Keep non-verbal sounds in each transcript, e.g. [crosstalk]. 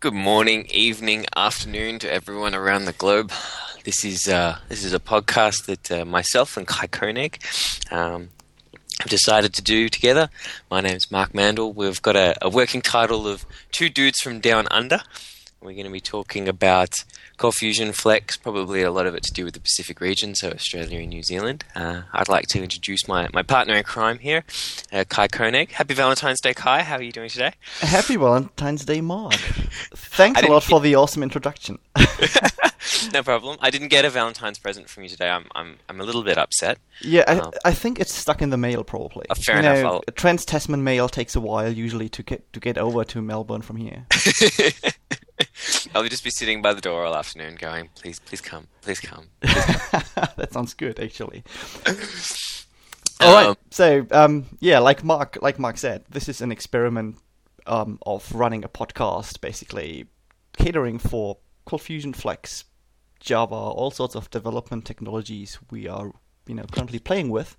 Good morning, evening, afternoon to everyone around the globe. This is uh, this is a podcast that uh, myself and Kai Koenig um, have decided to do together. My name is Mark Mandel. We've got a, a working title of Two Dudes from Down Under. We're going to be talking about Cold Fusion Flex, probably a lot of it to do with the Pacific region, so Australia and New Zealand. Uh, I'd like to introduce my, my partner in crime here, uh, Kai Koenig. Happy Valentine's Day, Kai. How are you doing today? Happy Valentine's Day, Mark. [laughs] Thanks a lot for the awesome introduction. [laughs] [laughs] no problem. I didn't get a Valentine's present from you today. I'm I'm I'm a little bit upset. Yeah, I, um, I think it's stuck in the mail probably. Uh, fair you enough. Know, Trans Tasman mail takes a while usually to get to get over to Melbourne from here. [laughs] I'll just be sitting by the door all afternoon, going, "Please, please come, please come." Please [laughs] come. that sounds good, actually. [laughs] all right. Um, so, um, yeah, like Mark, like Mark said, this is an experiment um, of running a podcast, basically catering for Cold Fusion Flex, Java, all sorts of development technologies we are, you know, currently playing with,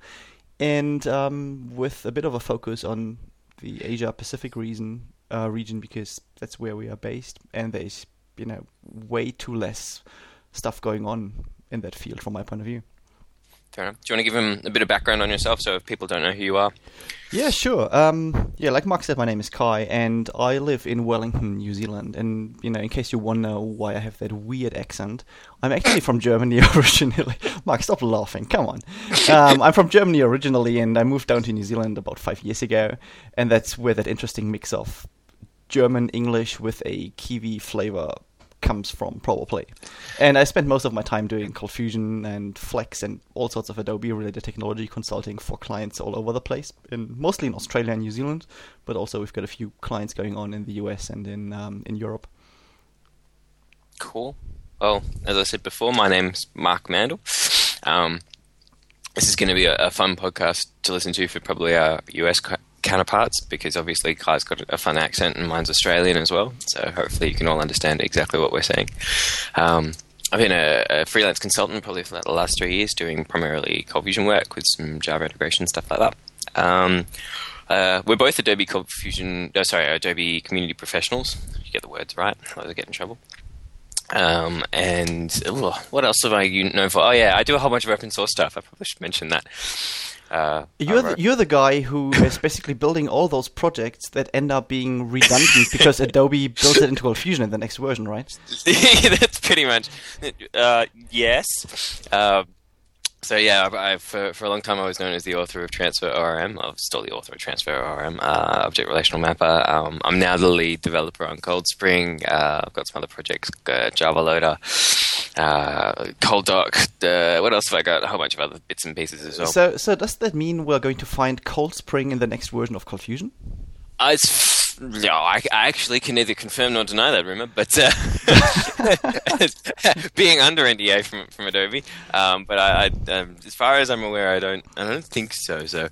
and um, with a bit of a focus on the Asia Pacific region uh, region because that's where we are based, and there's you know way too less stuff going on in that field from my point of view. Fair enough. Do you want to give him a bit of background on yourself so if people don't know who you are? Yeah, sure. Um, yeah, like Mark said, my name is Kai, and I live in Wellington, New Zealand. And you know, in case you wonder why I have that weird accent, I'm actually from Germany [laughs] originally. Mark, stop laughing. Come on. Um, I'm from Germany originally, and I moved down to New Zealand about five years ago, and that's where that interesting mix of German English with a Kiwi flavor comes from probably. And I spent most of my time doing Fusion and Flex and all sorts of Adobe related technology consulting for clients all over the place, in mostly in Australia and New Zealand, but also we've got a few clients going on in the US and in um, in Europe. Cool. Well, as I said before, my name's Mark Mandel. Um, this is going to be a, a, fun podcast to listen to for probably our US counterparts because obviously Kai's got a fun accent and mine's Australian as well. So hopefully you can all understand exactly what we're saying. Um, I've been a, a, freelance consultant probably for the last three years, doing primarily Cold Fusion work with some Java integration stuff like that. Um, uh, we're both Adobe Cold Fusion, oh, sorry, Adobe community professionals. You get the words right, otherwise I get in trouble. Um, and ooh, what else have I known for? Oh yeah, I do a whole bunch of open source stuff. I probably should mention that. Uh, you're the, you're the guy who is basically building all those projects that end up being redundant because Adobe builds it into Fusion in the next version, right? [laughs] That's pretty much. Uh, yes. Uh, so yeah, I've, I've, for, for a long time I was known as the author of Transfer ORM. I'm still the author of Transfer ORM, uh, Object Relational Mapper. Um, I'm now the lead developer on Cold Spring. Uh, I've got some other projects, uh, Java Loader, uh, ColdDoc. what else have I got? A whole bunch of other bits and pieces as well. So, so does that mean we're going to find Cold Spring in the next version of Cold Fusion? Uh, it's yeah, I, I, actually can neither confirm nor deny that rumor, but uh, [laughs] being under NDA from from Adobe, um, but I, I um, as far as I'm aware, I don't I don't think so. So,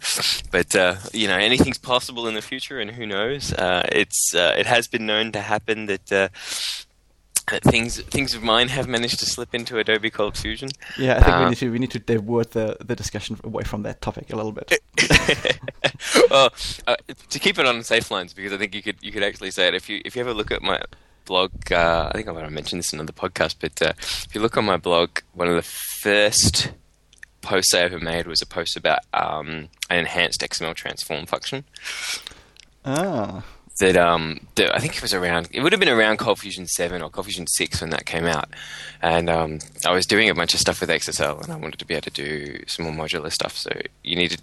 but uh, you know, anything's possible in the future, and who knows? Uh, it's uh, it has been known to happen that uh, things things of mine have managed to slip into Adobe Cold Fusion. Yeah, I think we uh, need to we need to divert the, the discussion away from that topic a little bit. [laughs] well, uh, to keep it on safe lines, because I think you could you could actually say it if you if you ever look at my blog. Uh, I think I might have mentioned this in another podcast, but uh, if you look on my blog, one of the first posts I ever made was a post about um, an enhanced XML transform function. Ah that um that I think it was around it would have been around Cold Fusion seven or Cold Fusion six when that came out, and um, I was doing a bunch of stuff with XSL and I wanted to be able to do some more modular stuff. So you needed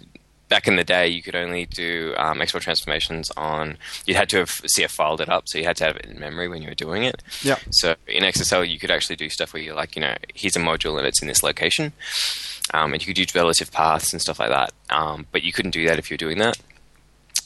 back in the day you could only do um, export transformations on you had to have CF filed it up, so you had to have it in memory when you were doing it. Yeah. So in XSL you could actually do stuff where you're like you know here's a module and it's in this location. Um, and you could use relative paths and stuff like that, um, but you couldn't do that if you're doing that.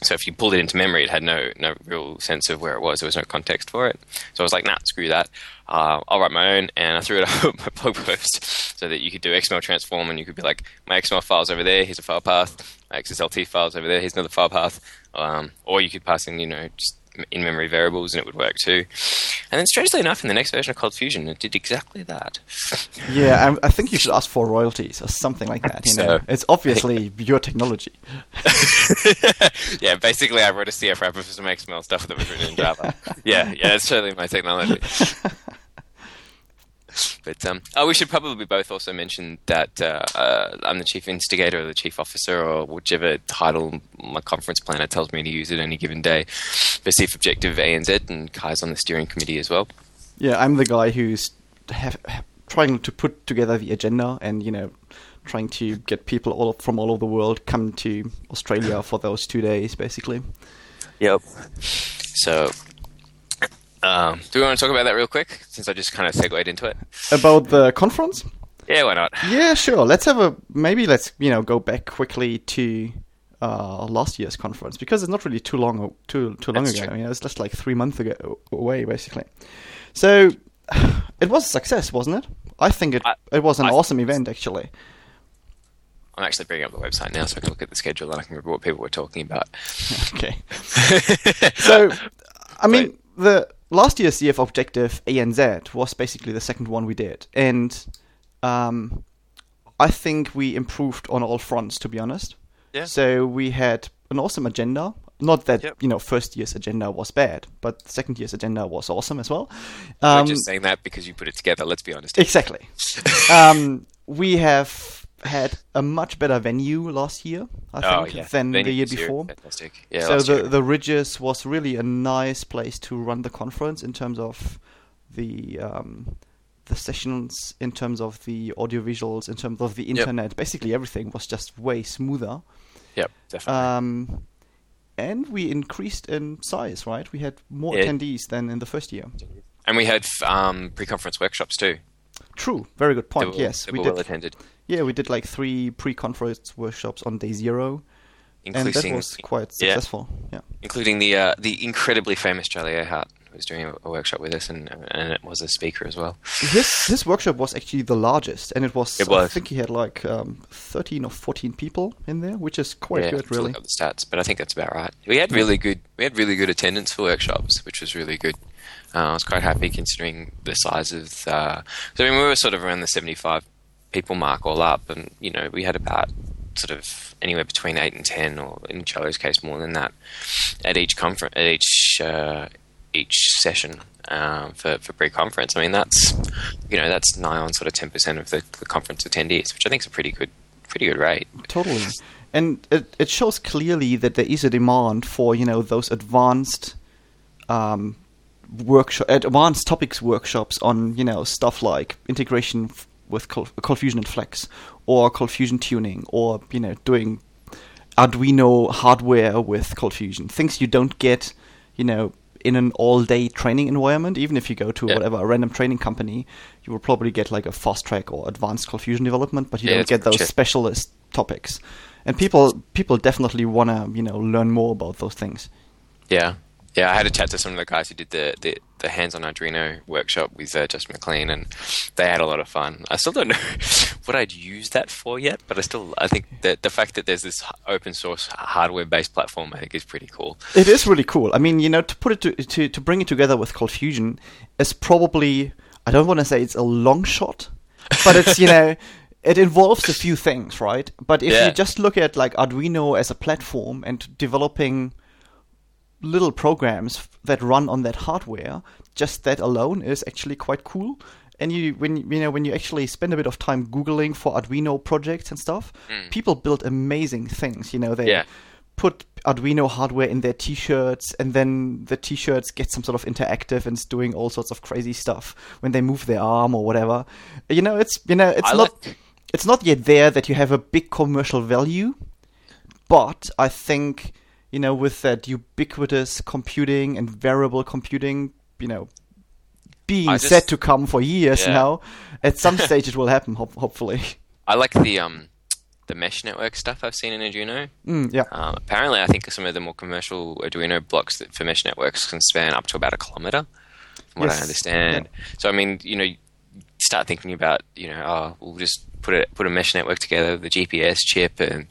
So if you pulled it into memory, it had no no real sense of where it was. There was no context for it. So I was like, nah, screw that. Uh, I'll write my own, and I threw it [laughs] up my blog post so that you could do XML transform, and you could be like, my XML file's over there. Here's a file path. My XSLT file's over there. Here's another file path. Um, or you could pass in, you know, just in-memory variables, and it would work too. And then, strangely enough, in the next version of Cold Fusion, it did exactly that. [laughs] Yeah, I, I think you should ask for royalties or something like that. You know, it's obviously your technology. [laughs] yeah, basically, I wrote a CF wrapper for some XML stuff that was written in Java. [laughs] yeah, yeah, it's totally my technology. [laughs] But um, oh, we should probably both also mention that uh, uh, I'm the chief instigator or the chief officer or whichever title my conference planner tells me to use at any given day for CF Objective ANZ, and Kai's on the steering committee as well. Yeah, I'm the guy who's have, have- trying to put together the agenda and you know trying to get people all from all over the world come to Australia for those two days, basically. Yep. So, um, do we want to talk about that real quick? Since I just kind of segued into it. About the conference. Yeah, why not? Yeah, sure. Let's have a maybe. Let's you know go back quickly to uh, last year's conference because it's not really too long too too long That's ago. true. You know, it's just like three months ago away, basically. So [sighs] it was a success, wasn't it? I think it I- it was an I awesome event, actually. I'm actually bringing up the website now so I can look at the schedule and I can remember what people were talking about. [laughs] Okay. [laughs] So, I mean, the last year's CF Objective ANZ was basically the second one we did, and um, I think we improved on all fronts. To be honest, Yeah. So we had an awesome agenda. Not that Yep. you know first year's agenda was bad, but second year's agenda was awesome as well. Um, just saying that because you put it together, let's be honest. Exactly. [laughs] um, we have had a much better venue last year, I think, oh, yeah. than the Venue year year, before. Fantastic. Yeah, so the year. the Rydges was really a nice place to run the conference in terms of the um, the sessions, in terms of the audio visuals, in terms of the internet. Basically, everything was just way smoother. Yep, definitely. Um, and we increased in size, right? We had more Yeah. attendees than in the first year. and we had um, pre-conference workshops too. True, very good point. were, yes, we were did. well attended, Yeah, we did like three pre-conference workshops on day zero, and that was quite successful. Yeah. including the uh, the incredibly famous Charlie Arehart was doing a, a workshop with us, and and it was a speaker as well. His his workshop was actually the largest, and it was. It I think he had like um, thirteen or fourteen people in there, which is quite yeah, good, I have to really. Look up the stats, but I think that's about right. We had really good we had really good attendance for workshops, which was really good. Uh, I was quite happy considering the size of. Uh, so I mean, we were sort of around the seventy-five people mark all up, and you know, we had about sort of anywhere between eight and ten, or in Charlie's case, more than that, at each conference, at each uh, each session um, for for pre-conference. I mean, that's you know, that's nigh on sort of ten percent of the, the conference attendees, which I think is a pretty good pretty good rate. Totally, and it it shows clearly that there is a demand for you know those advanced um, workshop advanced topics workshops on you know stuff like integration f- with Col- Cold Fusion and Flex or Cold Fusion tuning or you know doing Arduino hardware with Cold Fusion things you don't get you know in an all day training environment. Even if you go to Yeah. whatever a random training company you will probably get like a fast track or advanced Cold Fusion development but you Yeah, don't get those specialist topics. And people people definitely want to you know learn more about those things. Yeah, yeah. I had a chat to some of the guys who did the the, the hands-on Arduino workshop with uh, Justin McLean, and they had a lot of fun. I still don't [laughs] know what I'd use that for yet, but I still I think that the fact that there's this open source hardware-based platform, I think, is pretty cool. It is really cool. I mean, you know, to put it to to, to bring it together with Cold Fusion is probably I don't want to say it's a long shot, but it's you know [laughs] it involves a few things, right? But if Yeah. you just look at like Arduino as a platform and developing little programs that run on that hardware, just that alone is actually quite cool. And you, when you know, when you actually spend a bit of time googling for Arduino projects and stuff, people build amazing things. You know, they Mm. Yeah. put Arduino hardware in their T-shirts, and then the T-shirts get some sort of interactive and it's doing all sorts of crazy stuff when they move their arm or whatever. You know, it's you know, it's I not like- it's not yet there that you have a big commercial value, but I think you know with that ubiquitous computing and variable computing, you know, being just- set to come for years Yeah. now, at some [laughs] stage it will happen. Ho- hopefully, I like the um the mesh network stuff I've seen in Arduino. mm, yeah. Um, apparently, I think some of the more commercial Arduino blocks that for mesh networks can span up to about a kilometer, from what Yes. I understand. So, I mean, you know, start thinking about, you know, oh, we'll just put a put a mesh network together, the GPS chip, and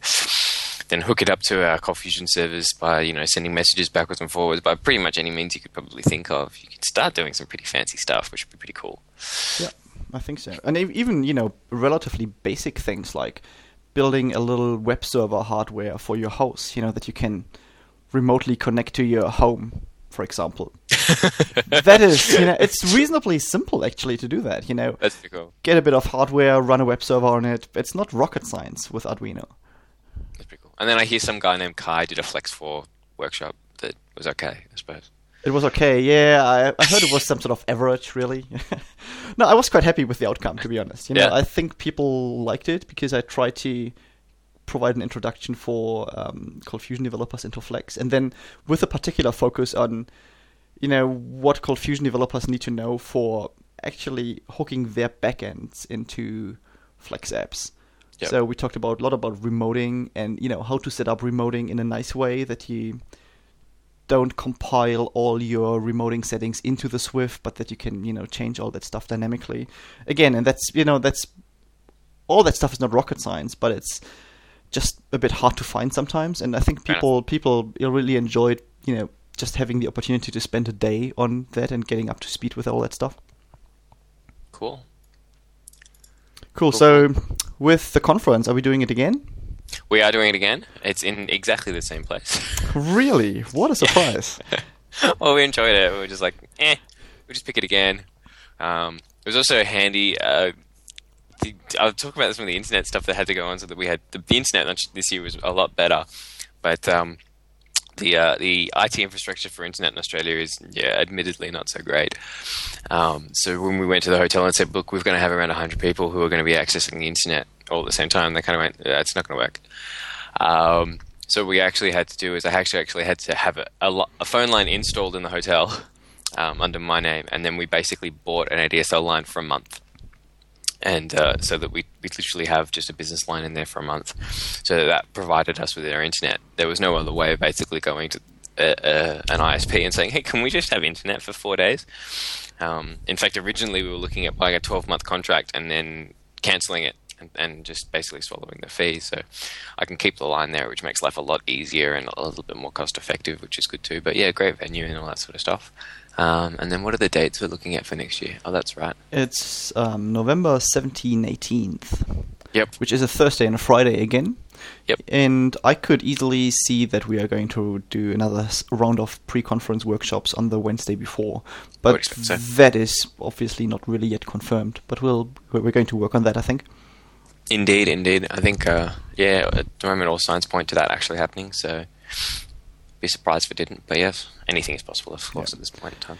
then hook it up to our Fusion servers by you know sending messages backwards and forwards by pretty much any means you could probably think of. You could start doing some pretty fancy stuff, which would be pretty cool. Yeah, I think so. And even you know relatively basic things like building a little web server hardware for your house, you know that you can remotely connect to your home, for example. [laughs] that is, you know, it's reasonably simple actually to do that. You know, That's cool. get a bit of hardware, run a web server on it. It's not rocket science with Arduino. That's pretty cool. And then I hear some guy named Kai did a Flex 4 workshop that was okay, I suppose. It was okay, yeah. I, I heard it was some sort of average, really. [laughs] no, I was quite happy with the outcome, to be honest. You know, Yeah. I think people liked it because I tried to provide an introduction for um, Cold Fusion developers into Flex, and then with a particular focus on, you know, what Cold Fusion developers need to know for actually hooking their backends into Flex apps. Yep. So we talked about a lot about remoting and you know how to set up remoting in a nice way that you don't compile all your remoting settings into the SWF, but that you can, you know, change all that stuff dynamically. Again, and that's, you know, that's all that stuff is not rocket science, but it's just a bit hard to find sometimes. And I think people people really enjoyed, you know, just having the opportunity to spend a day on that and getting up to speed with all that stuff. Cool. Cool. Cool, So, with the conference, are we doing it again? We are doing it again. It's in exactly the same place. [laughs] Really? What a surprise! [laughs] well, we enjoyed it. We were just like, eh, we'll just pick it again. Um, it was also handy. Uh, the, I'll talk about some of the internet stuff that had to go on so that we had the, the internet this year was a lot better. But um, the uh, the IT infrastructure for internet in Australia is, yeah, admittedly not so great. Um, so when we went to the hotel and said, look, we're going to have around 100 people who are going to be accessing the internet all at the same time, they kind of went, yeah, it's not going to work. Um, so what we actually had to do is I actually actually had to have a, a, lo- a phone line installed in the hotel um, under my name, and then we basically bought an ADSL line for a month, and uh, so that we we literally have just a business line in there for a month. So that provided us with our internet. There was no other way of basically going to uh, uh, an ISP and saying, "Hey, can we just have internet for four days?" Um, in fact, originally we were looking at buying a 12 month contract and then cancelling it and, and just basically swallowing the fee. So I can keep the line there, which makes life a lot easier and a little bit more cost effective, which is good too. But yeah, great venue and all that sort of stuff. Um, and then what are the dates we're looking at for next year? Oh, that's right. It's um, November 17, 18th. Yep. which is a Thursday and a Friday again. Yep. And I could easily see that we are going to do another round of pre-conference workshops on the Wednesday before, but so. that is obviously not really yet confirmed. But we'll we're going to work on that, I think. Indeed, indeed. I think, uh, yeah, at the moment all signs point to that actually happening. So be surprised if it didn't. But yes, anything is possible, of course, Yeah. at this point in time.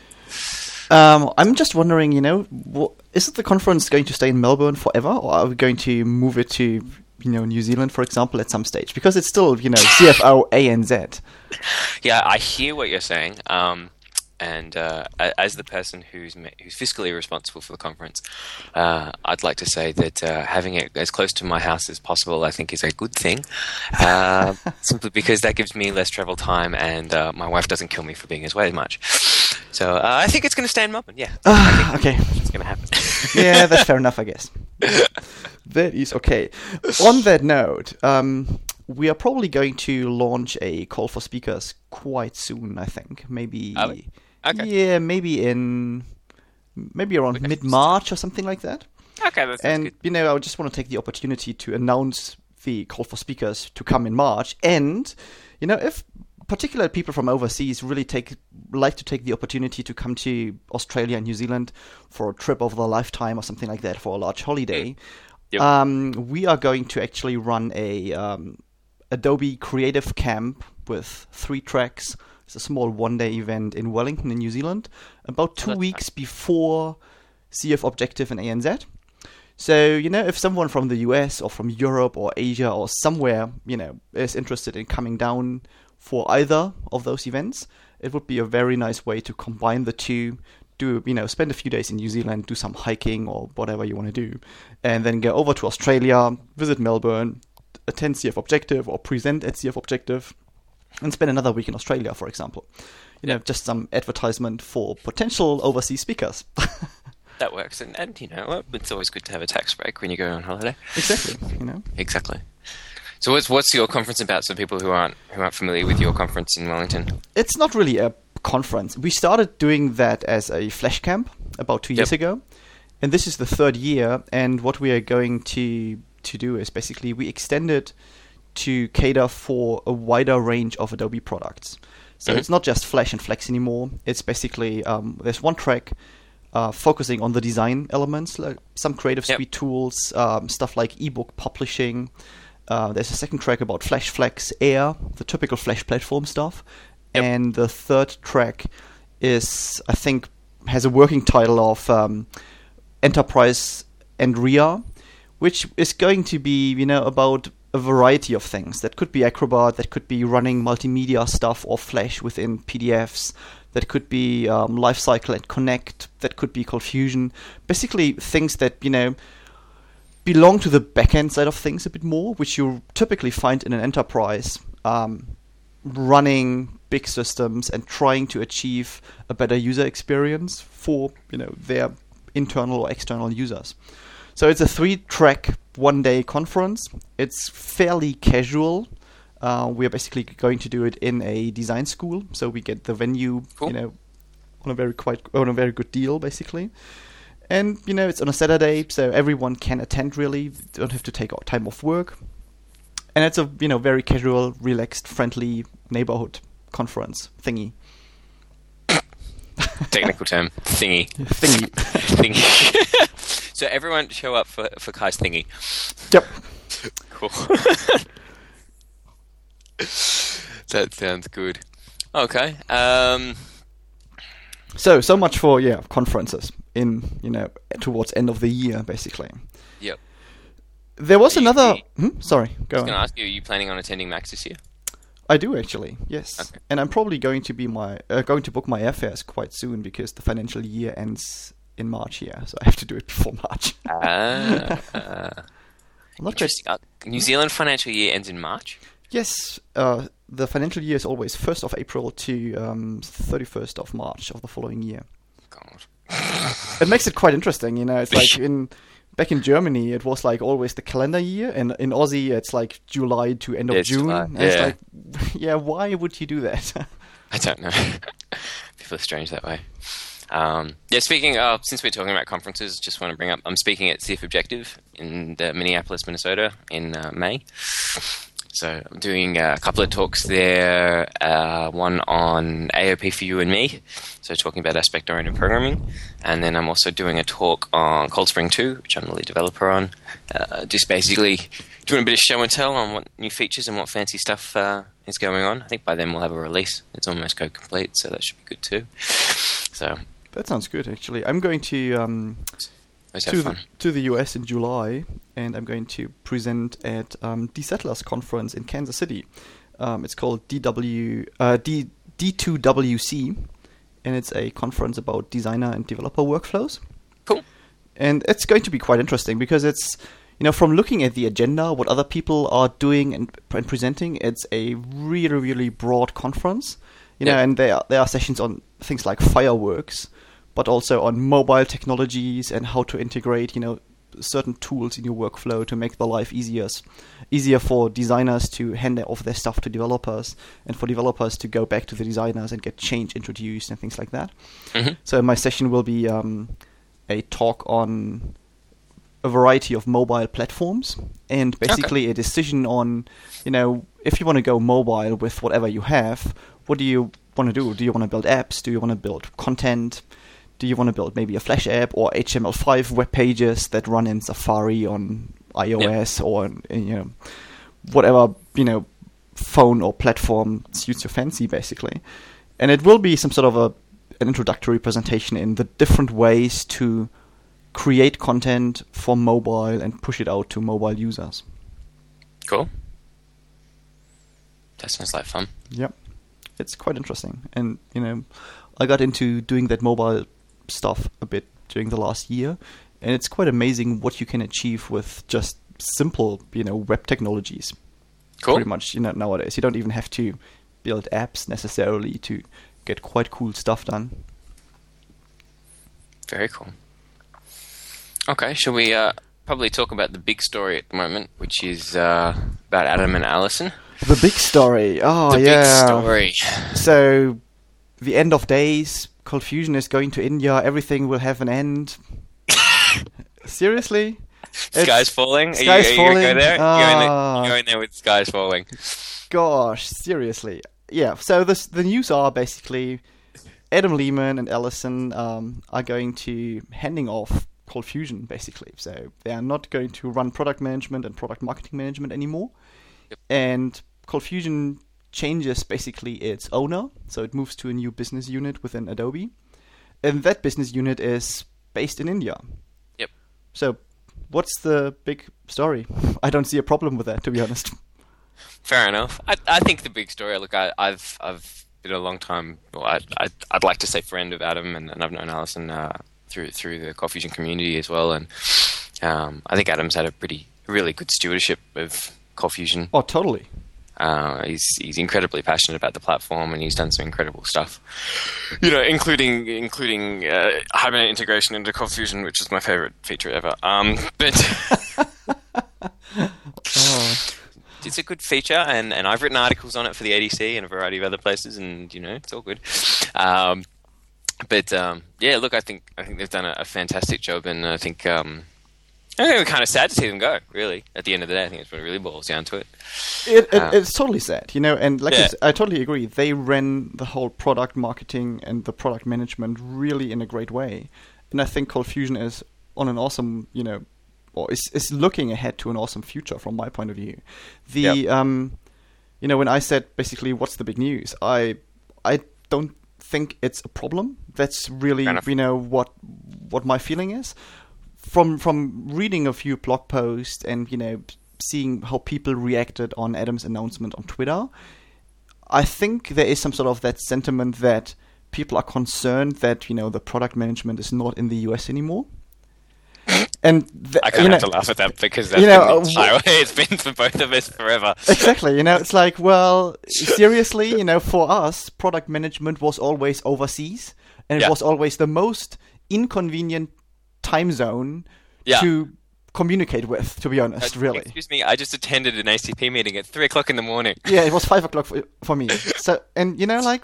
Um, I'm just wondering, you know, wha- is the conference going to stay in Melbourne forever, or are we going to move it to, you know, New Zealand, for example, at some stage? Because it's still, you know, CFO ANZ. [laughs] Yeah, I hear what you're saying. Um, and uh, as the person who's who's fiscally responsible for the conference, uh, I'd like to say that uh, having it as close to my house as possible, I think, is a good thing. Uh, [laughs] simply because that gives me less travel time, and uh, my wife doesn't kill me for being away as much. So uh, I think it's going to stay in Melbourne. Yeah, Ah, okay. it's going to happen. [laughs] yeah, that's fair enough, I guess. [laughs] that is okay. On that note, um, we are probably going to launch a call for speakers quite soon. I think maybe. Okay. Yeah, maybe in maybe around Okay. mid March or something like that. okay, that And good. you know, I just want to take the opportunity to announce the call for speakers to come in March. And you know, if particular people from overseas really take like to take the opportunity to come to Australia and New Zealand for a trip of their lifetime or something like that for a large holiday, Yep. um, we are going to actually run a um, Adobe Creative Camp with three tracks. It's a small one-day event in Wellington, in New Zealand, about two weeks before CF Objective and ANZ. So, you know, if someone from the US or from Europe or Asia or somewhere, you know, is interested in coming down for either of those events, it would be a very nice way to combine the two, do, you know, spend a few days in New Zealand, do some hiking or whatever you want to do, and then go over to Australia, visit Melbourne, attend CF Objective or present at CF Objective, and spend another week in Australia, for example. You know, just some advertisement for potential overseas speakers. [laughs] That works, and, and you know, it's always good to have a tax break when you go on holiday. exactly, you know. Exactly. So what's what's your conference about? So people who aren't who aren't familiar with your conference in Wellington. It's not really a conference. We started doing that as a flash camp about two years Yep. ago, and this is the third year. And what we are going to to do is basically we extended to cater for a wider range of Adobe products. So Mhm. it's not just Flash and Flex anymore. It's basically um, there's one track uh, focusing on the design elements, like some Creative Yep. Suite tools, um, stuff like ebook publishing. Uh, there's a second track about Flash Flex Air, the typical Flash platform stuff, Yep. and the third track is I think has a working title of um, Enterprise and RIA, which is going to be you know about a variety of things. That could be Acrobat, that could be running multimedia stuff or Flash within PDFs, that could be um, Lifecycle and Connect, that could be Fusion. Basically, things that you know belong to the backend side of things a bit more, which you typically find in an enterprise. Um, running big systems and trying to achieve a better user experience for you know their internal or external users. So it's a three-track, one-day conference. It's fairly casual. Uh, we are basically going to do it in a design school, so we get the venue, Cool. you know, on a very quite on a very good deal, basically. And you know, it's on a Saturday, so everyone can attend. Really, don't have to take time off work and it's a you know very casual, relaxed, friendly neighborhood conference thingy. Technical term, thingy, Thingy. thingy. [laughs] so everyone show up for for Kai's thingy. yep. Cool. [laughs] that sounds good. Okay. Um, So so much for yeah conferences in you know towards end of the year basically. yep. There was Are another. you- Hmm? Sorry, go I was going to ask you: Are you planning on attending Max this year? I do actually, yes, Okay. and I'm probably going to be my uh, going to book my airfares quite soon because the financial year ends in March here, so I have to do it [laughs] before March. Ah, uh, [laughs] I'm not quite interesting. Uh, New Zealand financial year ends in March. Yes, uh, the financial year is always 1st of April to um, 31st of March of the following year. God. It makes it quite interesting, you know. It's [laughs] like in back in Germany, it was like always the calendar year, and in Aussie, it's like July to end of it's June. July, And it's yeah. like, [laughs] yeah, why would you do that? [laughs] I don't know. [laughs] People are strange that way. Um, yeah, speaking of, since we're talking about conferences, just want to bring up, I'm speaking at CF Objective in uh, Minneapolis, Minnesota in uh, May. So I'm doing a couple of talks there, uh, one on AOP for you and me, so talking about aspect-oriented programming, and then I'm also doing a talk on Cold Spring 2, which I'm the lead developer on, uh, just basically doing a bit of show and tell on what new features and what fancy stuff uh, is going on. I think by then we'll have a release. It's almost code complete, so that should be good too. So that sounds good, actually. I'm going to um, to the, to the US in July, and I'm going to present at um, D-Settlers conference in Kansas City. Um, it's called DW uh, D D2WC, and it's a conference about designer and developer workflows. Cool. And it's going to be quite interesting because it's you know from looking at the agenda, what other people are doing and, and presenting, it's a really really broad conference. You know, and there are, there are sessions on things like fireworks, but also on mobile technologies and how to integrate, you know, certain tools in your workflow to make the life easier, easier for designers to hand off their stuff to developers, and for developers to go back to the designers and get change introduced and things like that. Mhm. So my session will be um, a talk on a variety of mobile platforms and basically a decision on, you know, if you want to go mobile with whatever you have, what do you want to do? Do you want to build apps? Do you want to build content? Do you want to build maybe a Flash app or HTML5 web pages that run in Safari on iOS or you know, whatever you know phone or platform suits your fancy, basically. And it will be some sort of a an introductory presentation in the different ways to create content for mobile and push it out to mobile users. Cool. That sounds like fun. Yep. It's quite interesting. And, you know, I got into doing that mobile stuff a bit during the last year, and it's quite amazing what you can achieve with just simple, you know, web technologies. Cool. Pretty much, you know, nowadays. You don't even have to build apps necessarily to get quite cool stuff done. Very cool. Okay, shall we uh, probably talk about the big story at the moment, which is uh, about Adam and Allison. The big story. Oh the yeah. big story. So, the end of days. Cold Fusion is going to India. Everything will have an end. [laughs] Seriously? Sky's It's- falling. Sky's are you, are falling? go there? Ah. You're, in there, you're in there with Sky's falling. Gosh, seriously. Yeah. So this, the news are basically Adam Lehman and Allison um, are going to handing off Cold Fusion basically. So they are not going to run product management and product marketing management anymore. And Cold Fusion changes basically its owner, so it moves to a new business unit within Adobe, and that business unit is based in India. Yep. So, what's the big story? [laughs] I don't see a problem with that, to be honest. Fair enough. I, I think the big story. Look, I, I've I've been a long time. Well, I, I I'd like to say friend of Adam, and, and I've known Alison uh, through through the Cold Fusion community as well. And um, I think Adam's had a pretty really good stewardship of Cold Fusion. Oh, totally. Uh, he's he's incredibly passionate about the platform, and he's done some incredible stuff. You know, including including uh, Hibernate integration into Cold Fusion, which is my favorite feature ever. Um, but Oh, [laughs] it's a good feature, and, and I've written articles on it for the ADC and a variety of other places, and you know it's all good. Um, but um, yeah, look, I think I think they've done a, a fantastic job, and I think um, I think we're kind of sad to see them go. Really, at the end of the day, I think it's what it really boils down to it. it, it Uh, it's totally sad, you know. And like I Yeah. I totally agree. They ran the whole product marketing and the product management really in a great way, and I think Cold Fusion is on an awesome, you know, or is is looking ahead to an awesome future from my point of view. The Yep. um, you know, when I said basically what's the big news, I I don't think it's a problem. That's really you know what what my feeling is from from reading a few blog posts and you know seeing how people reacted on Adam's announcement on Twitter. I think there is some sort of that sentiment that people are concerned that you know the product management is not in the US anymore. [laughs] And th- I you kind of have to laugh at that because that's you know, been the uh, [laughs] entire it's been for both of us forever. exactly you know it's like well [laughs] seriously you know for us product management was always overseas and it Yeah. was always the most inconvenient time zone Yeah. to communicate with to be honest Uh, really Excuse me, I just attended an ACP meeting at three o'clock in the morning. [laughs] yeah it was five o'clock for, for me [laughs] so and you know like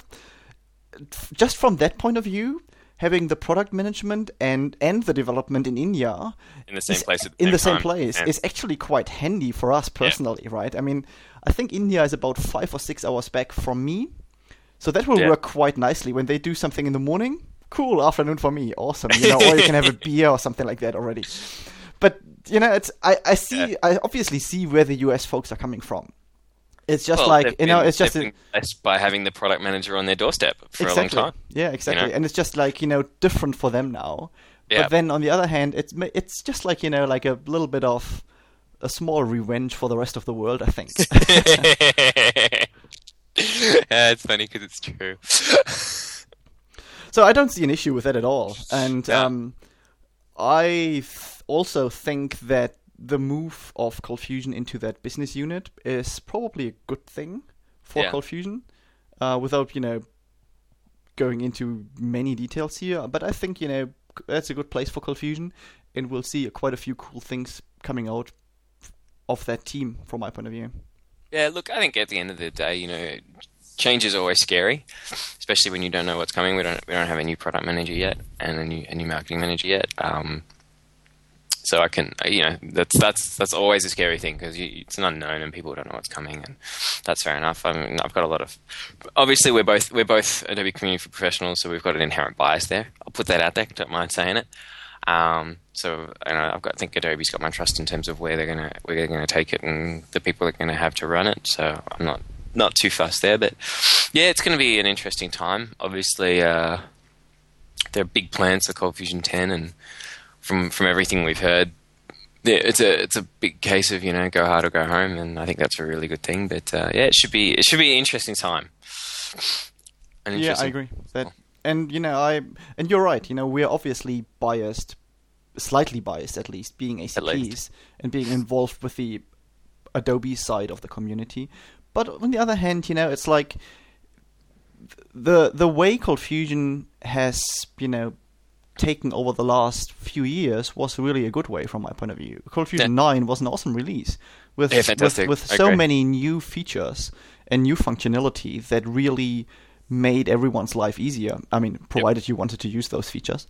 just from that point of view having the product management and and the development in india In the same is- place at the in the same place Yeah. is actually quite handy for us personally, right? I mean, I think India is about five or six hours back from me, so that will Yeah. work quite nicely when they do something in the morning. Cool afternoon for me, awesome. You know, or you can have a [laughs] beer or something like that already. But you know, it's I, I see Yeah. I obviously see where the US folks are coming from. It's just Well, like you know, it's just a, by having the product manager on their doorstep for exactly. a long time. Yeah, exactly. know? And it's just like you know different for them now. Yeah. But then on the other hand, it's it's just like you know like a little bit of a small revenge for the rest of the world. I think. [laughs] yeah, it's funny because it's true. [laughs] so I don't see an issue with that at all. And Yeah. um, I th- also think that the move of Cold Fusion into that business unit is probably a good thing for Yeah. Cold Fusion. Uh, without you know going into many details here, but I think you know that's a good place for Cold Fusion, and we'll see quite a few cool things coming out of that team from my point of view. Yeah, look, I think at the end of the day, you know, change is always scary, especially when you don't know what's coming. We don't we don't have a new product manager yet and a new a new marketing manager yet. Um, so I can, you know, that's that's that's always a scary thing because it's an unknown and people don't know what's coming, and that's fair enough. I mean, I've got a lot of, obviously we're both we're both Adobe Community for Professionals, so we've got an inherent bias there. I'll put that out there. Don't mind saying it. Um, so you know, I've got I think Adobe's got my trust in terms of where they're gonna where they're gonna take it and the people they're gonna have to run it. So I'm not not too fussed there, but yeah, it's gonna be an interesting time. Obviously, uh, there are big plans for Cold Fusion 10, and from from everything we've heard, yeah, it's a it's a big case of you know go hard or go home, and I think that's a really good thing. But uh, yeah, it should be it should be an interesting time. An Yeah, I agree. That and you know I and you're right. You know we're obviously biased, slightly biased at least, being least. ACPs and being involved with the Adobe side of the community. But on the other hand, you know it's like the the way Cold Fusion has you know taken over the last few years was really a good way from my point of view. Of Duty yeah. 9 was an awesome release with yeah, with, with so many new features and new functionality that really made everyone's life easier. I mean, provided yep. you wanted to use those features.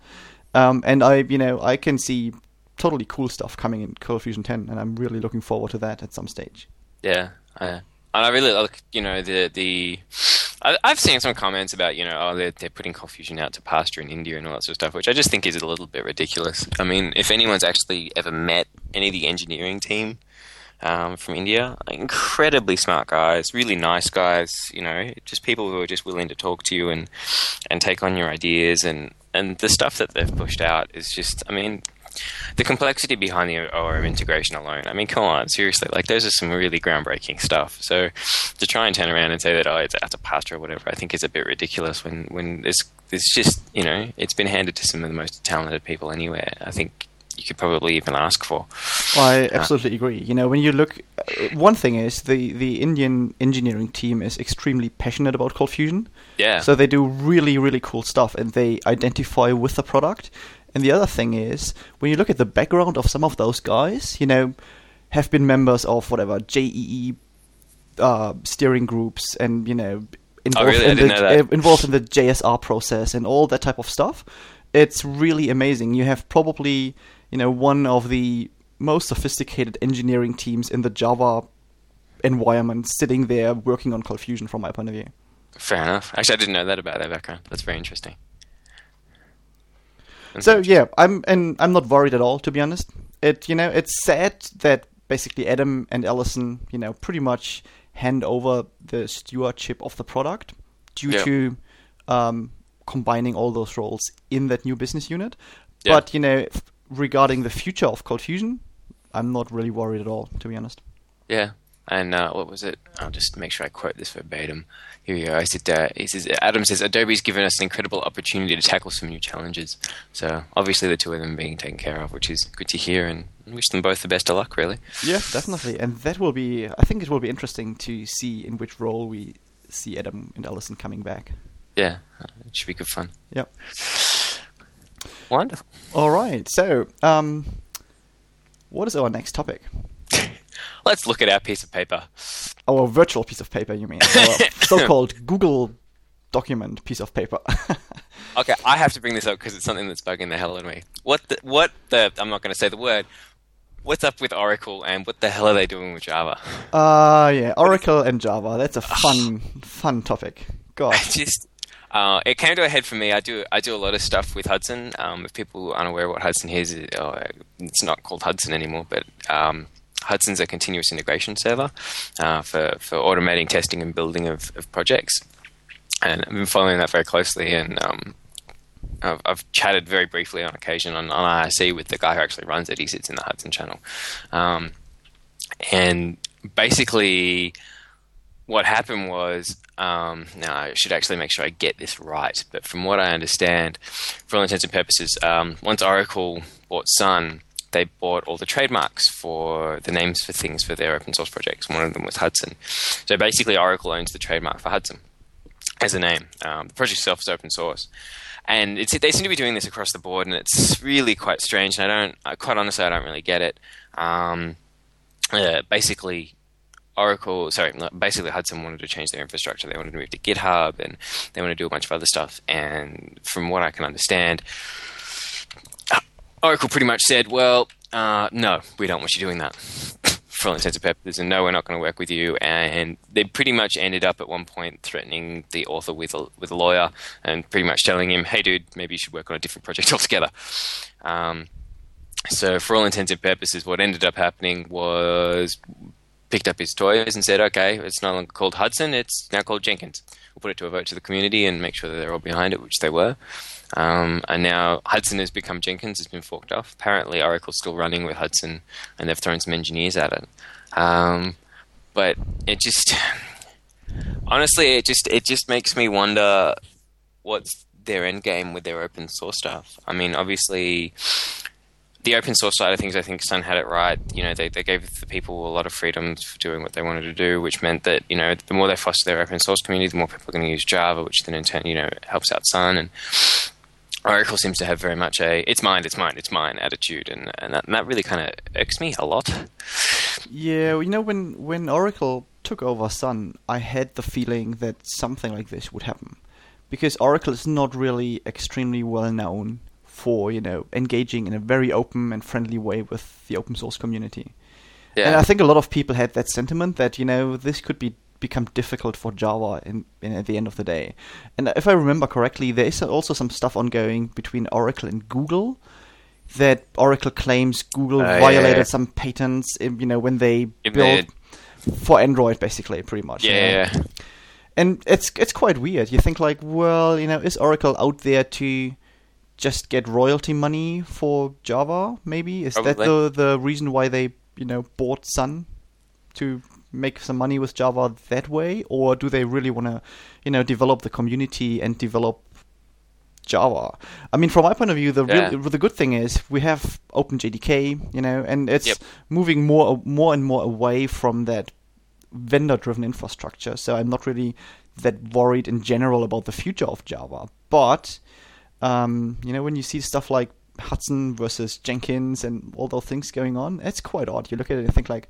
Um, and I, you know, I can see totally cool stuff coming in of Fusion 10, and I'm really looking forward to that at some stage. Yeah, I, and I really like, you know, the the. I, have seen some comments about, you know, oh, they're, they're putting of out to pasture in India and all that sort of stuff, which I just think is a little bit ridiculous. I mean, if anyone's actually ever met any of the engineering team um, from India. Incredibly smart guys, really nice guys. You know, just people who are just willing to talk to you and and take on your ideas and and the stuff that they've pushed out is just. I mean, the complexity behind the ORM integration alone. I mean, come on, seriously, like those are some really groundbreaking stuff. So to try and turn around and say that oh, it's pasture or whatever, I think is a bit ridiculous. When when there's it's just you know it's been handed to some of the most talented people anywhere. I think you could probably even ask for. Well, I absolutely uh, agree. You know, when you look, uh, one thing is the the Indian engineering team is extremely passionate about Cold Fusion. Yeah. So they do really really cool stuff, and they identify with the product. And the other thing is, when you look at the background of some of those guys, you know, have been members of whatever JEE uh, steering groups, and you know, involved, oh, really? in the, involved in the JSR process and all that type of stuff. It's really amazing. You have probably you know, one of the most sophisticated engineering teams in the Java environment sitting there working on Cold Fusion from my point of view. Fair enough. Actually, I didn't know that about their background. That's very interesting. So yeah, I'm and I'm not worried at all, to be honest. It you know it's sad that basically Adam and Allison you know pretty much hand over the stewardship of the product due yep. to um, combining all those roles in that new business unit. Yep. But you know, regarding the future of Cold Fusion, I'm not really worried at all, to be honest. Yeah. And uh, what was it? I'll just make sure I quote this verbatim. Here we go. I said, uh, he says, Adam says, Adobe's given us an incredible opportunity to tackle some new challenges. So obviously the two of them being taken care of, which is good to hear, and wish them both the best of luck, really. Yeah, definitely. And that will be, I think it will be interesting to see in which role we see Adam and Allison coming back. Yeah, it should be good fun. Yep. Wonderful. All right. So, um, what is our next topic? Let's look at our piece of paper. Our virtual piece of paper, you mean? Our [laughs] so-called Google document piece of paper. [laughs] okay, I have to bring this up because it's something that's bugging the hell out of me. What the, what the, I'm not going to say the word. What's up with Oracle and what the hell are they doing with Java? Uh, yeah, Oracle and Java. That's a fun, fun topic. God. I [laughs] just, uh, it came to a head for me. I do I do a lot of stuff with Hudson. Um, if people aren't aware what Hudson is, it's not called Hudson anymore, but um, Hudson's a continuous integration server uh, for for automating testing and building of, of, projects. And I've been following that very closely, and um, I've, I've, chatted very briefly on occasion on, on IRC with the guy who actually runs it. He sits in the Hudson channel, um, and basically what happened was, um, now I should actually make sure I get this right, but from what I understand, for all intents and purposes, um, once Oracle bought Sun, they bought all the trademarks for the names for things for their open source projects. One of them was Hudson. So basically, Oracle owns the trademark for Hudson as a name. Um, the project itself is open source. And they seem to be doing this across the board, and it's really quite strange. And I don't, quite honestly, I don't really get it. Um, uh, basically, Oracle, sorry, basically Hudson wanted to change their infrastructure. They wanted to move to GitHub and they want to do a bunch of other stuff. And from what I can understand, Oracle pretty much said, well, uh, no, we don't want you doing that [laughs] for all intents and purposes. And no, we're not going to work with you. And they pretty much ended up at one point threatening the author with a, with a lawyer and pretty much telling him, hey, dude, maybe you should work on a different project [laughs] altogether. Um, so, for all intents and purposes, what ended up happening was picked up his toys and said, okay, it's no longer called Hudson, it's now called Jenkins. We'll put it to a vote to the community and make sure that they're all behind it, which they were. Um, and now Hudson has become Jenkins, It's been forked off. Apparently, Oracle's still running with Hudson, and they've thrown some engineers at it. Um, but it just, [sighs] honestly, it just it just makes me wonder what's their end game with their open source stuff. I mean, obviously, the open source side of things, I think Sun had it right. You know, they, they gave the people a lot of freedoms for doing what they wanted to do, which meant that, you know, the more they foster their open source community, the more people are going to use Java, which then in turn, you know, helps out Sun. And Oracle seems to have very much a "it's mine, it's mine, it's mine" attitude, and and that, and that really kind of irks me a lot. Yeah, well, you know when when Oracle took over Sun, I had the feeling that something like this would happen, because Oracle is not really extremely well known for you know engaging in a very open and friendly way with the open source community. Yeah, And I think a lot of people had that sentiment that you know this could be become difficult for Java in, in at the end of the day. And if I remember correctly, there is also some stuff ongoing between Oracle and Google that Oracle claims Google Uh, violated yeah. some patents. in- You know when they If built for Android, basically, pretty much. you know. yeah, And it's it's quite weird. You think like, well, you know, is Oracle out there to just get royalty money for Java? Maybe is that the the reason why they you know bought Sun to make some money with Java that way, or do they really want to you know develop the community and develop Java? I mean, from my point of view, the Yeah. real, the good thing is we have OpenJDK, you know, and it's Yep. moving more more and more away from that vendor-driven infrastructure. So I'm not really that worried in general about the future of Java. But um, you know, when you see stuff like Hudson versus Jenkins and all those things going on, it's quite odd. You look at it and think like,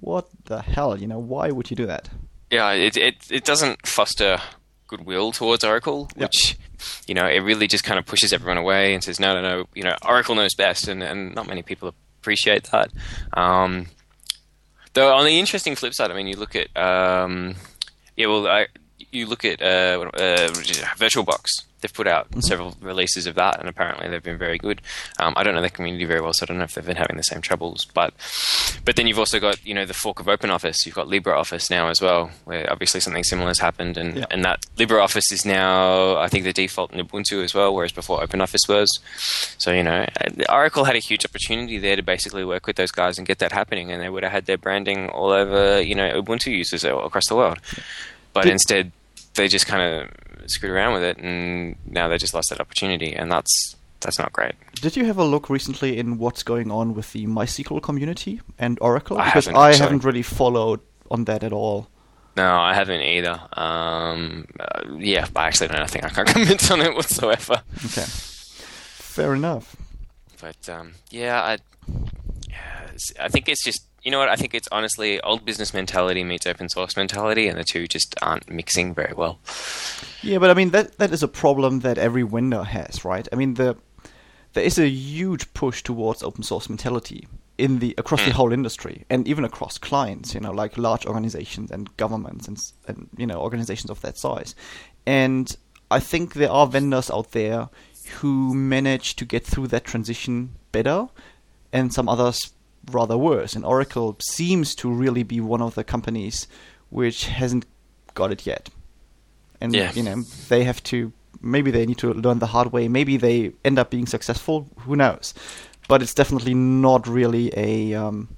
what the hell? You know, why would you do that? yeah. It it it doesn't foster goodwill towards Oracle, Yep. which you know it really just kind of pushes everyone away and says no, no, no. You know, Oracle knows best, and and not many people appreciate that. Um, though on the interesting flip side, I mean, you look at um, yeah, well, I, you look at uh, uh, VirtualBox. They've put out several releases of that, and apparently they've been very good. Um, I don't know the community very well, so I don't know if they've been having the same troubles. But but then you've also got you know the fork of OpenOffice. You've got LibreOffice now as well, where obviously something similar has happened, and Yeah. and that LibreOffice is now I think the default in Ubuntu as well, whereas before OpenOffice was. So you know, uh, Oracle had a huge opportunity there to basically work with those guys and get that happening, and they would have had their branding all over you know Ubuntu users across the world. But Did- instead, they just kind of screwed around with it, and now they just lost that opportunity, and that's that's not great. Did you have a look recently in what's going on with the MySQL community and Oracle? I because haven't, I actually. haven't really followed on that at all. No, I haven't either. Um, uh, yeah, I actually don't think I can [laughs] comment on it whatsoever. Okay, fair enough. But um, yeah, I, I think it's just you know what I think it's honestly old business mentality meets open source mentality, and the two just aren't mixing very well. Yeah, but I mean that that is a problem that every vendor has, right? I mean the there is a huge push towards open source mentality in the across the hmm. whole industry and even across clients, you know, like large organizations and governments and and you know organizations of that size. And I think there are vendors out there who manage to get through that transition better and some others rather worse. And Oracle seems to really be one of the companies which hasn't got it yet. And Yeah. you know, they have to maybe they need to learn the hard way. Maybe they end up being successful. Who knows? But it's definitely not really a um,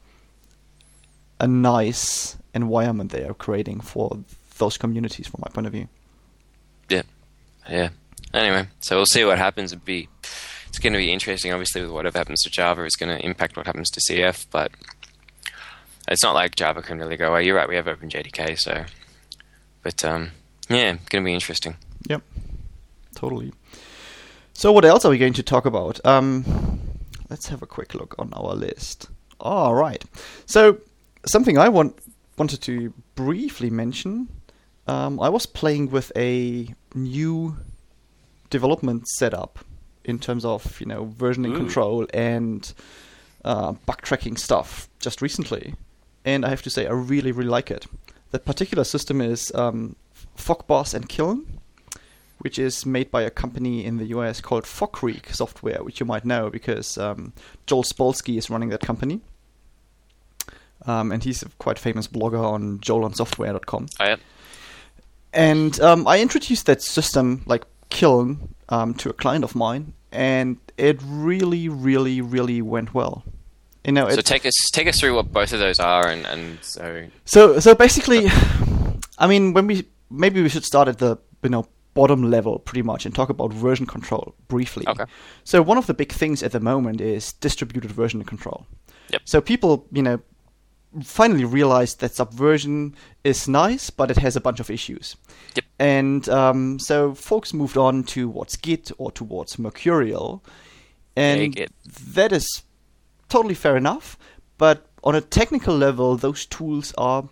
a nice environment they are creating for those communities, from my point of view. Yeah, yeah. Anyway, so we'll see what happens. It'd be it's going to be interesting. Obviously, with whatever happens to Java, is going to impact what happens to CF, but it's not like Java can really go away. You're right. We have OpenJDK, so but um, yeah, going to be interesting. Yep, totally. So, what else are we going to talk about? Um, let's have a quick look on our list. All right. So, something I want wanted to briefly mention. Um, I was playing with a new development setup in terms of you know versioning Ooh. control and uh, bug tracking stuff just recently, and I have to say I really really like it. The particular system is um, FogBugz and Kiln, which is made by a company in the US called Fog Creek Software, which you might know because um, Joel Spolsky is running that company. Um, and he's a quite famous blogger on joelonsoftware.com. Oh, yeah. And um, I introduced that system, like Kiln, um, to a client of mine, and it really, really, really went well. You know, So take us take us through what both of those are, and, and so So so basically, I mean, when we maybe we should start at the you know bottom level pretty much and talk about version control briefly. Okay. So one of the big things at the moment is distributed version control. Yep. So people, you know, finally realized that Subversion is nice, but it has a bunch of issues. Yep. And um, so folks moved on to towards Git or towards Mercurial, and that is totally fair enough. But on a technical level, those tools are,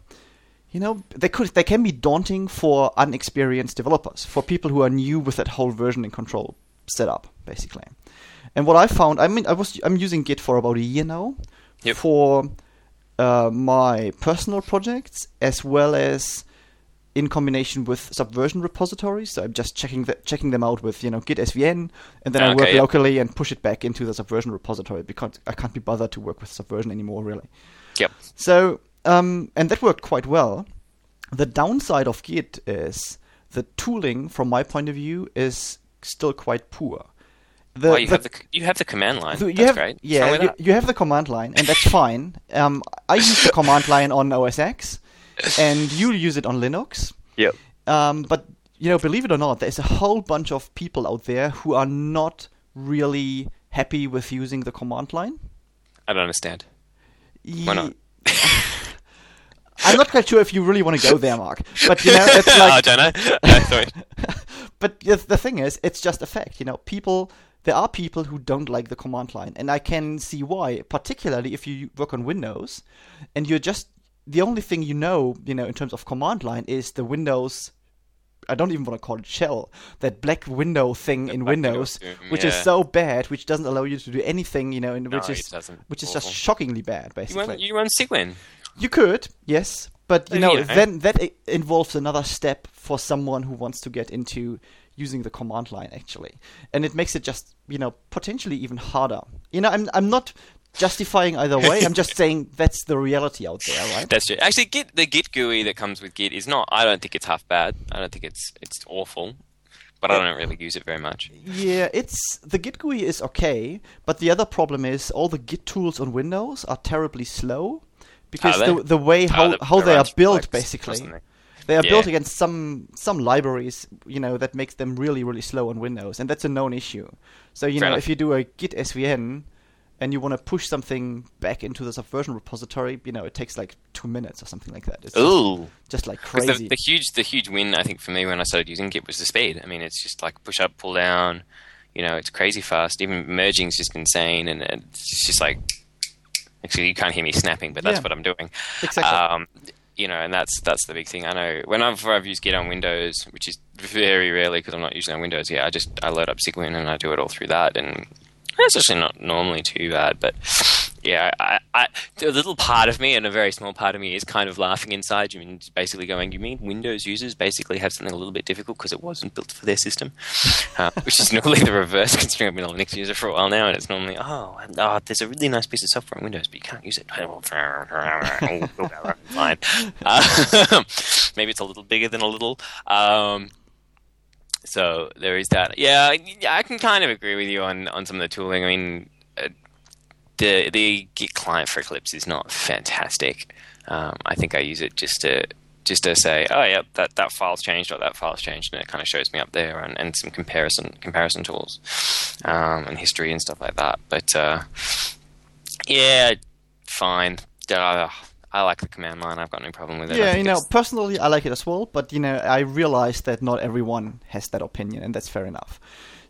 you know, they could they can be daunting for unexperienced developers, for people who are new with that whole versioning control setup, basically. And what I found, I mean, I was I'm using Git for about a year now Yep. for uh, my personal projects as well as in combination with Subversion repositories. So I'm just checking the, checking them out with you know Git SVN, and then I work yeah. locally and push it back into the Subversion repository because I can't be bothered to work with Subversion anymore, really. Yep. So, um, and that worked quite well. The downside of Git is the tooling, from my point of view, is still quite poor. The, oh, you the- have the you have the command line. so you That's have, great. Yeah, you, that? you have the command line, and that's [laughs] fine. Um, I use the command line on OS X, and you use it on Linux. Yep. Um, but you know, believe it or not, there's a whole bunch of people out there who are not really happy with using the command line. I don't understand. Why not? [laughs] I'm not quite sure if you really want to go there, Mark. But you know, it's [laughs] I like, don't know. I thought- but the, the thing is, it's just a fact. You know, people. There are people who don't like the command line, and I can see why. Particularly if you work on Windows, and you're just the only thing you know, you know, in terms of command line is the Windows. I don't even want to call it shell. That black window thing in black window Windows, which is so bad, which doesn't allow you to do anything, you know, and No, which is which is just shockingly bad, you basically. run you run Cygwin. You could, yes, but you Uh, know, you know. then that involves another step for someone who wants to get into using the command line actually, and it makes it just you know potentially even harder. You know, I'm I'm not justifying either way. I'm just [laughs] saying that's the reality out there, right? That's true. Actually, Git the Git GUI that comes with Git is not. I don't think it's half bad. I don't think it's it's awful, but I don't really use it very much. Yeah, it's the Git GUI is okay, but the other problem is all the Git tools on Windows are terribly slow because they? the the way Oh, how the- how the they are built basically. They are built against some some libraries, you know, that makes them really really slow on Windows, and that's a known issue. So you Fair know, enough. if you do a Git SVN and you want to push something back into the Subversion repository, you know, it takes like two minutes or something like that. It's just, Ooh. just like crazy. The, the huge, the huge win I think for me when I started using Git was the speed. I mean, it's just like push up, pull down. You know, it's crazy fast. Even merging is just insane, and it's just like. Actually, you can't hear me snapping, but that's Yeah. what I'm doing. Exactly. Um, you know, and that's that's the big thing. I know whenever I've used Git on Windows, which is very rarely because I'm not using on Windows. Yeah, I just I load up Cygwin and I do it all through that, and it's actually not normally too bad. But yeah, I, I, a little part of me and a very small part of me is kind of laughing inside. You mean basically going, you mean Windows users basically have something a little bit difficult because it wasn't built for their system, uh, which is [laughs] normally the reverse. Considering I've been a Linux user for a while now, and it's normally oh, oh, there's a really nice piece of software on Windows, but you can't use it. [laughs] Fine. Uh, [laughs] maybe it's a little bigger than a little. Um, so there is that. Yeah, yeah, I can kind of agree with you on, on some of the tooling. I mean, uh, the the Git client for Eclipse is not fantastic. Um, I think I use it just to just to say, oh yeah, that, that file's changed or that file's changed, and it kind of shows me up there and, and some comparison comparison tools um, and history and stuff like that. But uh, yeah, fine. Uh, I like the command line. I've got no problem with it. Yeah, you know, personally, I like it as well, but you know, I realize that not everyone has that opinion, and that's fair enough.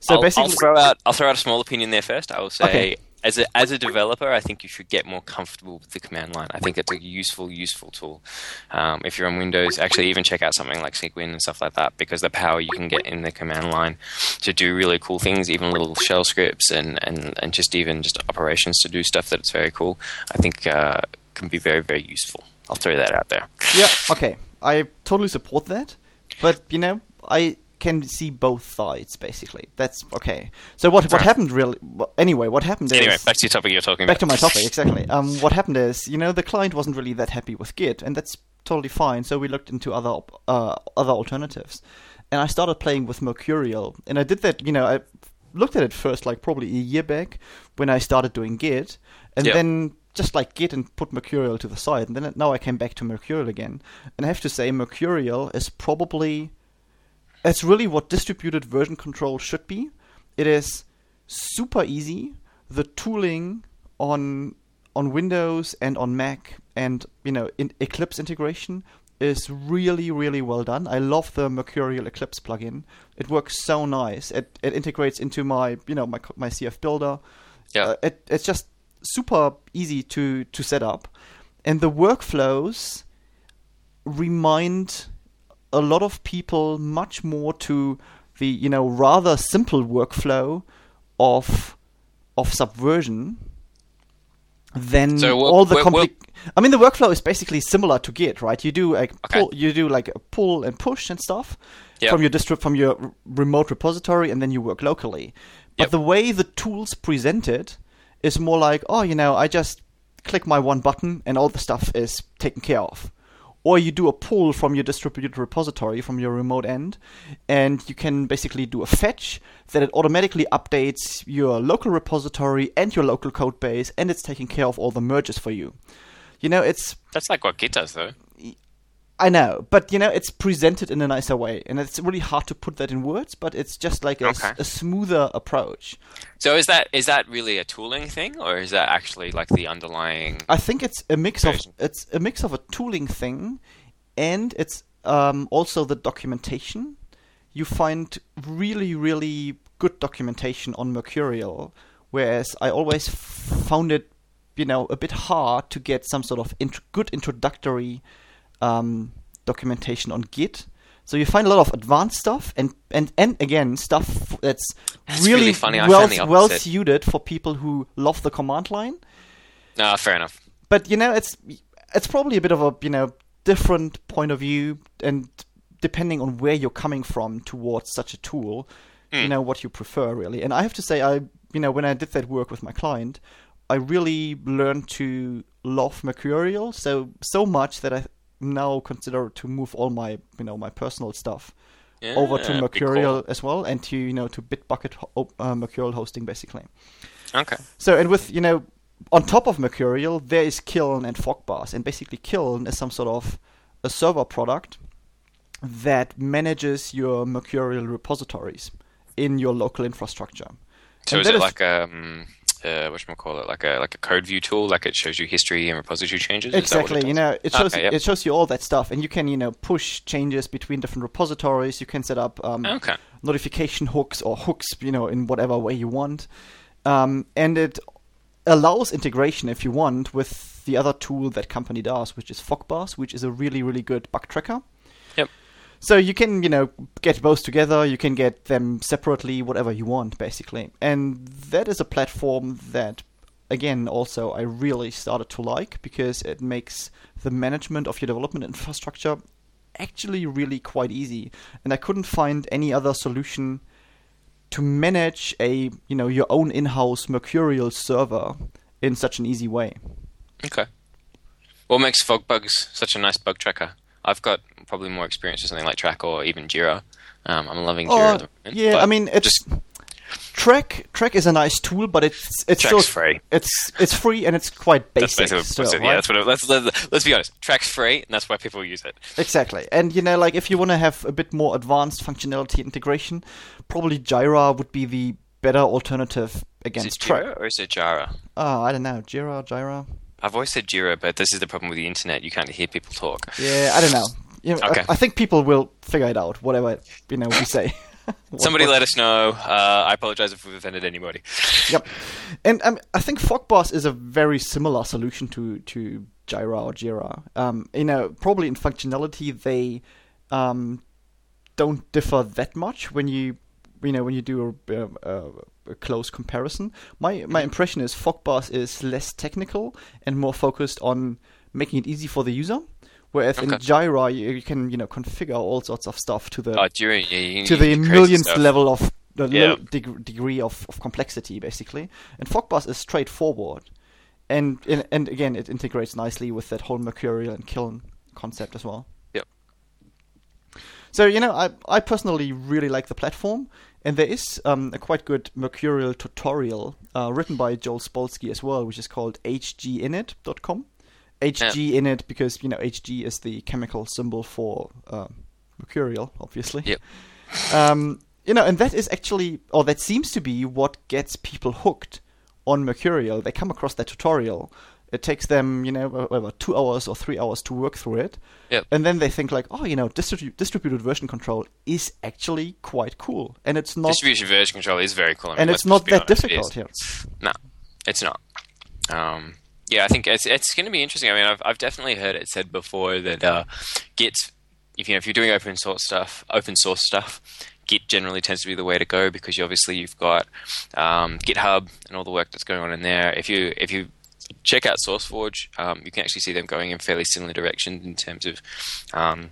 So I'll, basically, I'll throw out I'll throw out a small opinion there first. I will say Okay. As a as a developer, I think you should get more comfortable with the command line. I think it's a useful useful tool. Um, if you're on Windows, actually even check out something like Cygwin and stuff like that because the power you can get in the command line to do really cool things, even little shell scripts and and, and just even just operations to do stuff that's very cool. I think uh, can be very very useful. I'll throw that out there. yeah, okay, I totally support that, but you know, I can see both sides basically. That's okay. So what what happened really? wh- Anyway, what happened Anyway, is back to your topic you're talking back about. to my topic exactly. [laughs] Um, what happened is, you know, the client wasn't really that happy with Git, and that's totally fine. So we looked into other uh, other alternatives, and I started playing with Mercurial, and I did that. You know, I looked at it first, like probably a year back when I started doing Git, and Yep. then just like Git and put Mercurial to the side, and then now I came back to Mercurial again, and I have to say Mercurial is probably it's really what distributed version control should be. It is super easy. The tooling on on Windows and on Mac and you know in Eclipse integration is really really well done. I love the Mercurial Eclipse plugin. It works so nice. It it integrates into my you know my my CF builder. Yeah. Uh, it it's just super easy to to set up, and the workflows remind a lot of people much more to the you know rather simple workflow of of Subversion than So all the compli- I mean, the workflow is basically similar to Git, right? You do like Okay. pull, you do like a pull and push and stuff Yep. from your distro from your r- remote repository, and then you work locally. But Yep. the way the tools presented is more like, oh, you know, I just click my one button and all the stuff is taken care of. Or you do a pull from your distributed repository from your remote end, and you can basically do a fetch that it automatically updates your local repository and your local code base, and it's taking care of all the merges for you. You know, it's That's like what Git does, though. I know, but you know, it's presented in a nicer way, and it's really hard to put that in words. But it's just like a, Okay. a smoother approach. So is that is that really a tooling thing, or is that actually like the underlying? I think it's a mix of it's a mix of a tooling thing, and it's um, also the documentation. You find really, really good documentation on Mercurial, whereas I always found it, you know, a bit hard to get some sort of int- good introductory um, documentation on Git. So you find a lot of advanced stuff, and and, and again stuff that's, That's really, really funny. I well well suited for people who love the command line No, fair enough. but you know it's it's probably a bit of a you know different point of view and depending on where you're coming from towards such a tool you Hmm. know what you prefer really and i have to say i you know when i did that work with my client i really learned to love mercurial so so much that i now consider to move all my you know my personal stuff over to mercurial call. as well and to you know to bitbucket ho- uh, mercurial hosting basically Okay. so, and with, you know, on top of Mercurial, there is Kiln and FogBugz. And basically, Kiln is some sort of a server product that manages your Mercurial repositories in your local infrastructure. So And is it like um uh what call it like a like a code view tool like it shows you history and repository changes? Is that what Exactly, it you know, it shows Okay, yep. it shows you all that stuff, and you can, you know, push changes between different repositories. You can set up um, Okay. notification hooks or hooks, you know, in whatever way you want. Um, and it allows integration if you want with the other tool that company does, which is FogBugz, which is a really, really good bug tracker. So you can, you know, get both together. You can get them separately, whatever you want, basically. And that is a platform that, again, also I really started to like because it makes the management of your development infrastructure actually really quite easy. And I couldn't find any other solution to manage a, you know, your own in-house Mercurial server in such an easy way. Okay. What makes FogBugz such a nice bug tracker? I've got probably more experience with something like Trac or even Jira. Um, I'm loving Jira. Oh, at the moment, yeah, I mean, it's just Trac. Trac is a nice tool, but it's it's Trac's still free. It's it's free and it's quite that's basic. basically still, it- right? yeah. That's what. It, let's, let's let's be honest. Trac's free, and that's why people use it. Exactly. And you know, like if you want to have a bit more advanced functionality integration, probably Jira would be the better alternative Is against it. Jira or is it Jira? Oh, I don't know. Jira, Jira. I've always said Jira, but this is the problem with the internet. You can't hear people talk. Yeah, I don't know. You know, Okay. I, I think people will figure it out, whatever you know we say. [laughs] What- Somebody what- let us know. Uh, I apologize if we've offended anybody. [laughs] Yep. And um, I think FogBugz is a very similar solution to, to Jira or Jira. Um, you know, probably in functionality they um, don't differ that much when you you know when you do a, a, a close comparison. My my impression is FogBugz is less technical and more focused on making it easy for the user. Whereas in Okay. Jira you, you can you know configure all sorts of stuff to the Oh, yeah, you, to the millionth stuff. level of the Yeah. low deg- degree of, of complexity, basically. And FogBugz is straightforward, and and and again, it integrates nicely with that whole Mercurial and Kiln concept as well. Yep. So you know, I I personally really like the platform, and there is um, a quite good Mercurial tutorial uh, written by Joel Spolsky as well, which is called hginit.com. HG in it because you know Hg is the chemical symbol for uh, Mercurial, obviously. Yep. Um, you know, and that is actually, or that seems to be what gets people hooked on Mercurial. They come across that tutorial, It takes them, you know, whatever, two hours or three hours to work through it. Yep. And then they think like, oh, you know, distribu- distributed version control is actually quite cool, and it's not, Distribution version control is very cool. I mean, and it's not that honest, difficult. Yeah. No, it's not. Um, yeah, I think it's it's going to be interesting. I mean, I've I've definitely heard it said before that uh, Git, if you know, if you're doing open source stuff, open source stuff, Git generally tends to be the way to go because you obviously you've got um, GitHub and all the work that's going on in there. If you if you check out SourceForge, um, you can actually see them going in fairly similar directions in terms of um,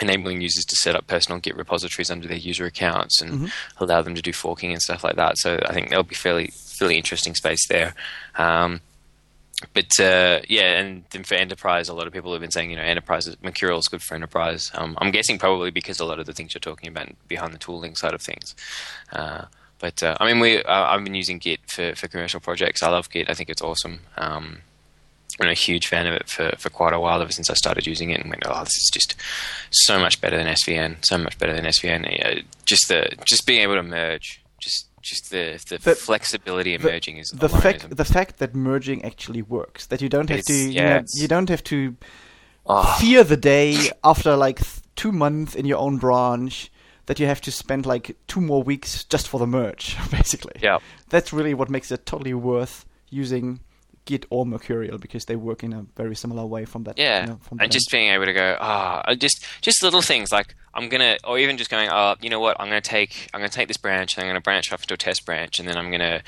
enabling users to set up personal Git repositories under their user accounts and allow them to do forking and stuff like that. So I think there'll be fairly fairly interesting space there. Um, but uh, yeah, and then for enterprise, a lot of people have been saying, you know, enterprise Mercurial is good for enterprise. Um, I'm guessing probably because a lot of the things you're talking about behind the tooling side of things. Uh, but uh, I mean, we uh, I've been using Git for, for commercial projects. I love Git. I think it's awesome. Um, I'm a huge fan of it for, for quite a while ever since I started using it and went, oh, this is just so much better than SVN, so much better than SVN. Just the just being able to merge, just the the, The- flexibility of the- merging is the fact the fact that merging actually works that you don't have to It's- you, yeah, know, you don't have to Oh. fear the day after like two months in your own branch that you have to spend like two more weeks just for the merge [laughs] basically Yeah. that's really what makes it totally worth using git or mercurial because they work in a very similar way from that Yeah, you know, from and that just being able to go, ah, just just little things like I'm gonna, or even just going, oh, you know what, I'm gonna take, I'm gonna take this branch, and I'm gonna branch off into a test branch, and then I'm gonna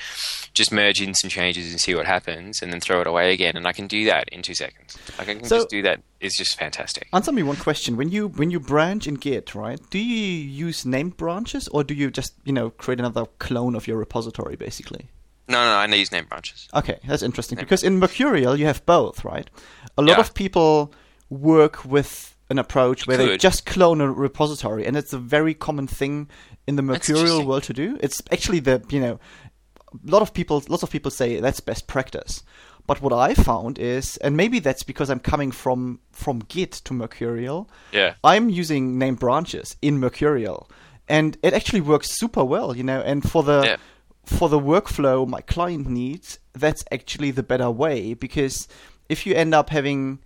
just merge in some changes and see what happens, and then throw it away again, and I can do that in two seconds. Like I can So- just do that. It's just fantastic. Answer me one question. When you when you branch in Git, right? Do you use named branches or do you just you know create another clone of your repository, basically? No, no, I need use name branches. Okay, that's interesting Yeah. because in Mercurial you have both, right? A lot Yeah. of people work with an approach where they just clone a repository, and it's a very common thing in the Mercurial world to do. It's actually the you know, a lot of people, lots of people say that's best practice. But what I found is, and maybe that's because I'm coming from from Git to Mercurial. Yeah. I'm using name branches in Mercurial, and it actually works super well, you know. And for the Yeah. For the workflow my client needs, that's actually the better way because if you end up having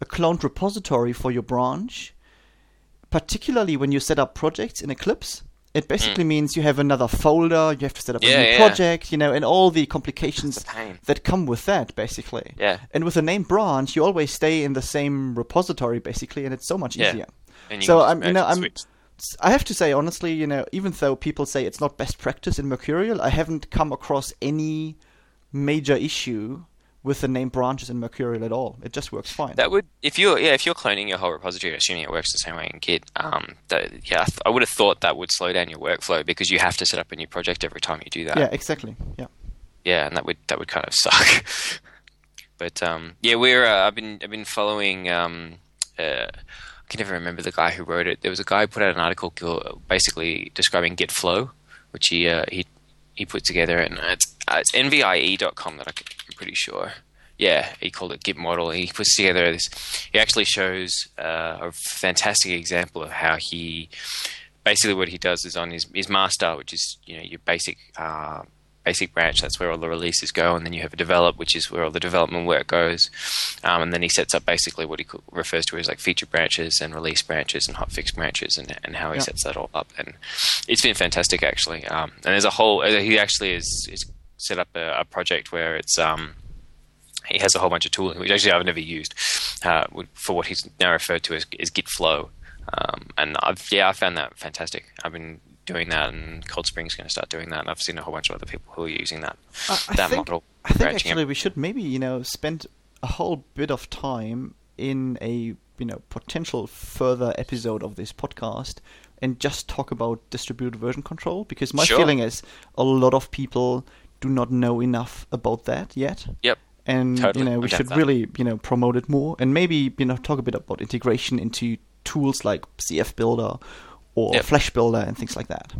a cloned repository for your branch, particularly when you set up projects in Eclipse, it basically means you have another folder, you have to set up Mm. Yeah, a new yeah. project, you know, and all the complications that come with that, basically. Yeah. And with a name branch, you always stay in the same repository, basically, and it's so much Yeah. easier. So I'm, you know, I'm. switch. I have to say honestly, you know, even though people say it's not best practice in Mercurial, I haven't come across any major issue with the named branches in Mercurial at all. It just works fine. That would, if you're, yeah, if you're cloning your whole repository, assuming it works the same way in Git, um, that, yeah, I, th- I would have thought that would slow down your workflow because you have to set up a new project every time you do that. yeah, exactly. Yeah. yeah, and that would that would kind of [laughs] suck. but um, yeah, we're uh, I've been I've been following. Um, uh, can never remember the guy who wrote it. There was a guy who put out an article basically describing Git Flow, which he uh, he he put together, and it's uh, it's nvie.com that I'm pretty sure. Yeah, he called it Git model. He puts together this. He actually shows uh, a fantastic example of how he basically what he does is on his, his master, which is you know your basic uh, basic branch. That's where all the releases go, and then you have a develop, which is where all the development work goes. Um, and then he sets up basically what he refers to as like feature branches and release branches and hotfix branches, and and how he Yeah. sets that all up. And it's been fantastic actually. Um, and there's a whole. uh, He actually is, is set up a, a project where it's um, he has a whole bunch of tooling, which actually I've never used, uh, for what he's now referred to as, as Git Flow. Um, and I've yeah, I found that fantastic. I've been doing that, and ColdSpring's going to start doing that. And I've seen a whole bunch of other people who are using that I that think, model. I think actually it. we should maybe you know spend a whole bit of time in a you know potential further episode of this podcast and just talk about distributed version control because my Sure. feeling is a lot of people do not know enough about that yet. Yep. and Totally. you know we should that. really you know promote it more and maybe you know talk a bit about integration into tools like CF Builder or Yep. Flash Builder and things like that.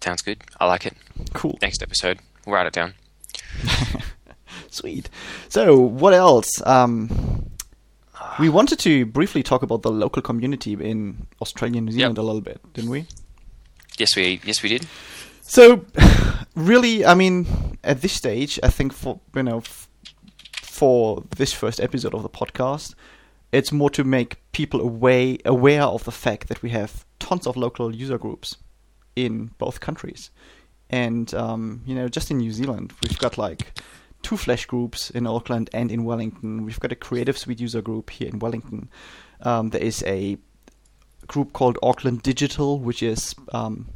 Sounds good. I like it. Cool. Next episode, we'll write it down. [laughs] Sweet. So, what else? Um, we wanted to briefly talk about the local community in Australia and New Zealand a little bit, didn't we? Yes, we yes we did. So, [sighs] really, I mean, at this stage, I think for you know, f- for this first episode of the podcast, it's more to make people away, aware of the fact that we have tons of local user groups in both countries. And, um, you know, just in New Zealand, we've got like two Flash groups in Auckland and in Wellington. We've got a Creative Suite user group here in Wellington. Um, there is a group called Auckland Digital, which is um,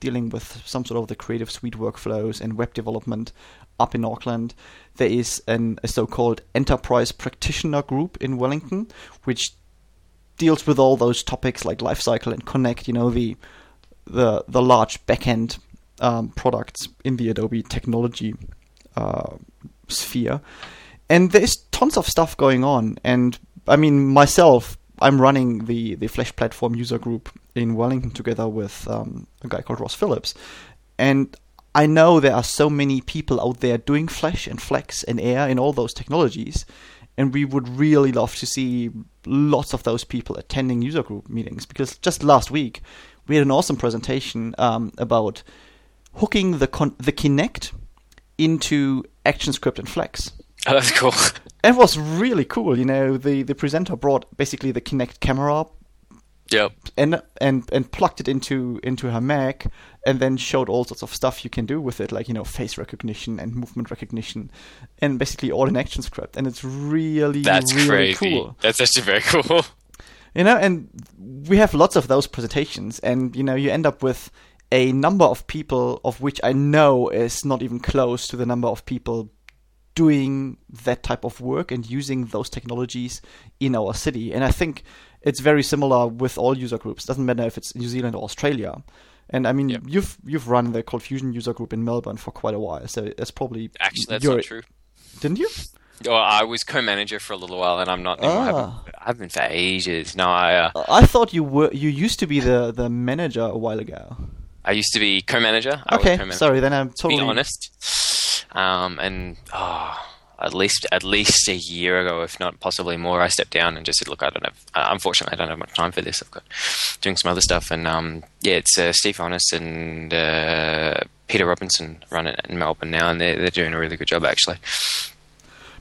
dealing with some sort of the Creative Suite workflows and web development up in Auckland. There is an, a so-called enterprise practitioner group in Wellington, which deals with all those topics like lifecycle and connect. You know the the the large backend um, products in the Adobe technology uh, sphere, and there's tons of stuff going on. And I mean, myself, I'm running the the Flash platform user group in Wellington together with um, a guy called Ross Phillips, and I know there are so many people out there doing Flash and Flex and Air and all those technologies, and we would really love to see lots of those people attending user group meetings because just last week we had an awesome presentation um, about hooking the con- the Kinect into ActionScript and Flex. [laughs] Oh, that's cool. It was really cool. You know, the, the presenter brought basically the Kinect camera Yep. and and and plugged it into into her Mac, and then showed all sorts of stuff you can do with it, like you know face recognition and movement recognition, and basically all in ActionScript, and it's really That's really crazy. cool. That's actually very cool. [laughs] You know, and we have lots of those presentations, and you know, you end up with a number of people of which I know is not even close to the number of people doing that type of work and using those technologies in our city. And I think it's very similar with all user groups. Doesn't matter if it's New Zealand or Australia. And I mean, Yep. you've you've run the Cold Fusion user group in Melbourne for quite a while, so that's probably Actually, that's your- not true. Didn't you? Well, I was co-manager for a little while, and I'm not anymore. I Ah. haven't, I've been for ages. No, I uh, I thought you were you used to be the the manager a while ago. I used to be co-manager. Okay, co-manager. sorry, then I'm to totally be honest. Um, and oh, at least at least a year ago, if not possibly more, I stepped down and just said, "Look, I don't have. Uh, unfortunately, I don't have much time for this. I've got doing some other stuff." And um, yeah, it's uh, Steve Onnis and uh, Peter Robinson run it in Melbourne now, and they're they're doing a really good job actually.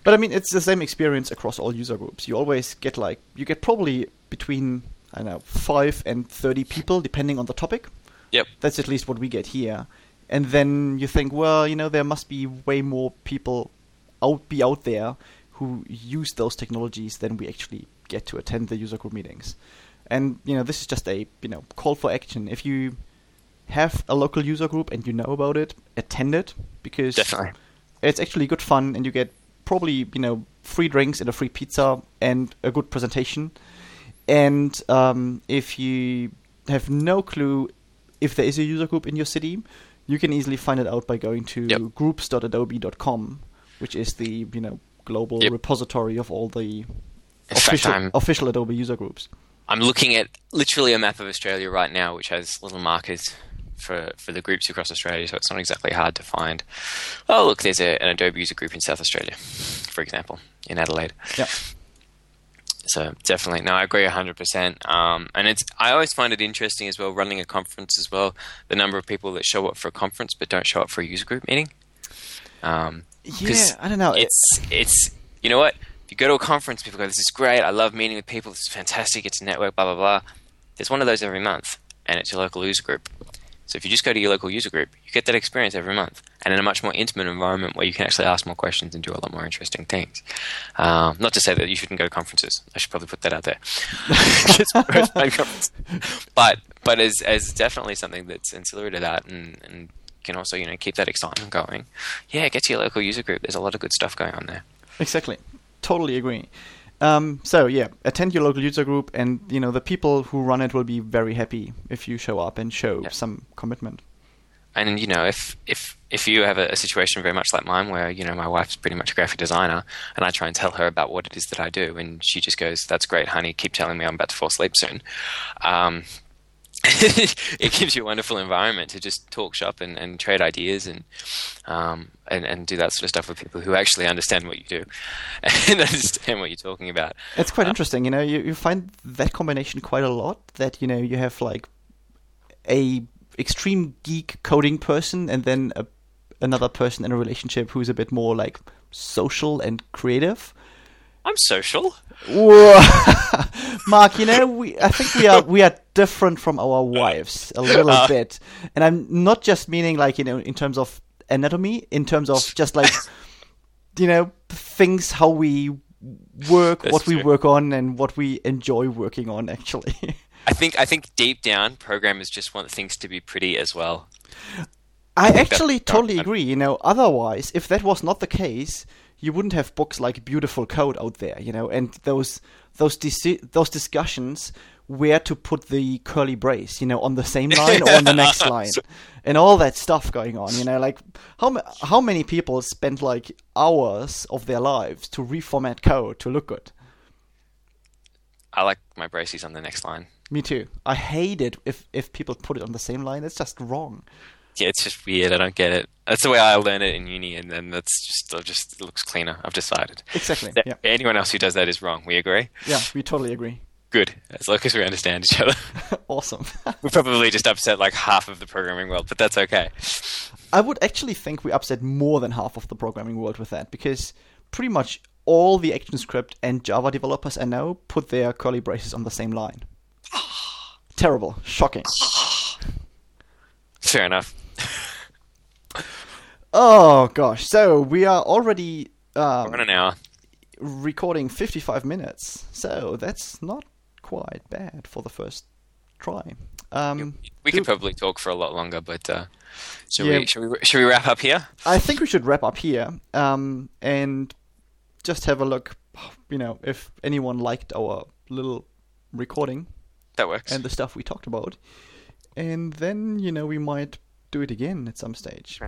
But I mean, it's the same experience across all user groups. You always get like you get probably between I don't know five and thirty people, depending on the topic. Yep. That's at least what we get here. And then you think, well, you know, there must be way more people out be out there who use those technologies than we actually get to attend the user group meetings. And you know, this is just a you know call for action. If you have a local user group and you know about it, attend it because Definitely. it's actually good fun and you get probably you know free drinks and a free pizza and a good presentation and um, if you have no clue if there is a user group in your city you can easily find it out by going to Yep. groups.adobe.com which is the you know global Yep. repository of all the official, official adobe user groups I'm looking at literally a map of Australia right now, which has little markers for, for the groups across Australia, so it's not exactly hard to find. Oh, look, there's a, an Adobe user group in South Australia, for example, in Adelaide. yeah So definitely, no, I agree 100%. Um, and it's I always find it interesting as well, running a conference as well, the number of people that show up for a conference but don't show up for a user group meeting. Um, yeah i don't know it's it's you know what? If you go to a conference people go this is great i love meeting with people this is fantastic it's a network blah blah blah. There's one of those every month and it's your local user group. So if you just go to your local user group you get that experience every month and in a much more intimate environment where you can actually ask more questions and do a lot more interesting things. Um, not to say that you shouldn't go to conferences i should probably put that out there. [laughs] It's a first-time conference. but but as as definitely something that's ancillary to that and, and can also you know keep that excitement going yeah get to your local user group there's a lot of good stuff going on there Exactly. Totally agree. Um, so yeah, attend your local user group, and you know the people who run it will be very happy if you show up and show Yeah. some commitment. and you know if if if you have a, a situation very much like mine where you know my wife's pretty much a graphic designer and i try and tell her about what it is that i do and she just goes that's great honey keep telling me i'm about to fall asleep soon um, [laughs] it gives you a wonderful environment to just talk shop and, and trade ideas and, um, and and do that sort of stuff with people who actually understand what you do [laughs] and understand what you're talking about. It's quite Uh, interesting, you know. You, you find that combination quite a lot. That you know you have like a extreme geek coding person, and then a another person in a relationship who's a bit more like social and creative. I'm social. [laughs] Mark, you know, we I think we are [laughs] we are different from our wives a little Uh. bit, and I'm not just meaning like you know in terms of anatomy, in terms of [laughs] just like you know things how we work, what we true. work on, and what we enjoy working on. Actually, I think I think deep down, programmers just want things to be pretty as well. I that's- actually totally I- agree. You know, otherwise, if that was not the case, you wouldn't have books like Beautiful Code out there. You know, and those those those discussions where to put the curly brace. You know, on the same [laughs] line or on the next line, and all that stuff going on. You know, like how how many people spend like hours of their lives to reformat code to look good. I like my braces on the next line. Me too. I hate it if if people put it on the same line. It's just wrong. Yeah, it's just weird. I don't get it. That's the way I learn it in uni, and then that's just it just it looks cleaner. I've decided. Exactly. That Yeah. Anyone else who does that is wrong. We agree. Yeah, we totally agree. Good, as long as we understand each other. [laughs] awesome. [laughs] we probably just upset like half of the programming world, but that's okay. I would actually think we upset more than half of the programming world with that because pretty much all the ActionScript and Java developers I know put their curly braces on the same line. [gasps] Terrible. Shocking. Fair enough. Oh gosh. So we are already We're um, an hour. recording 55 minutes. So that's not quite bad for the first try. Um, We do- could probably talk for a lot longer, but uh, should Yeah. we should we should we wrap up here? I think we should wrap up here um, and just have a look. You know, if anyone liked our little recording That works. and the stuff we talked about, and then you know we might do it again at some stage.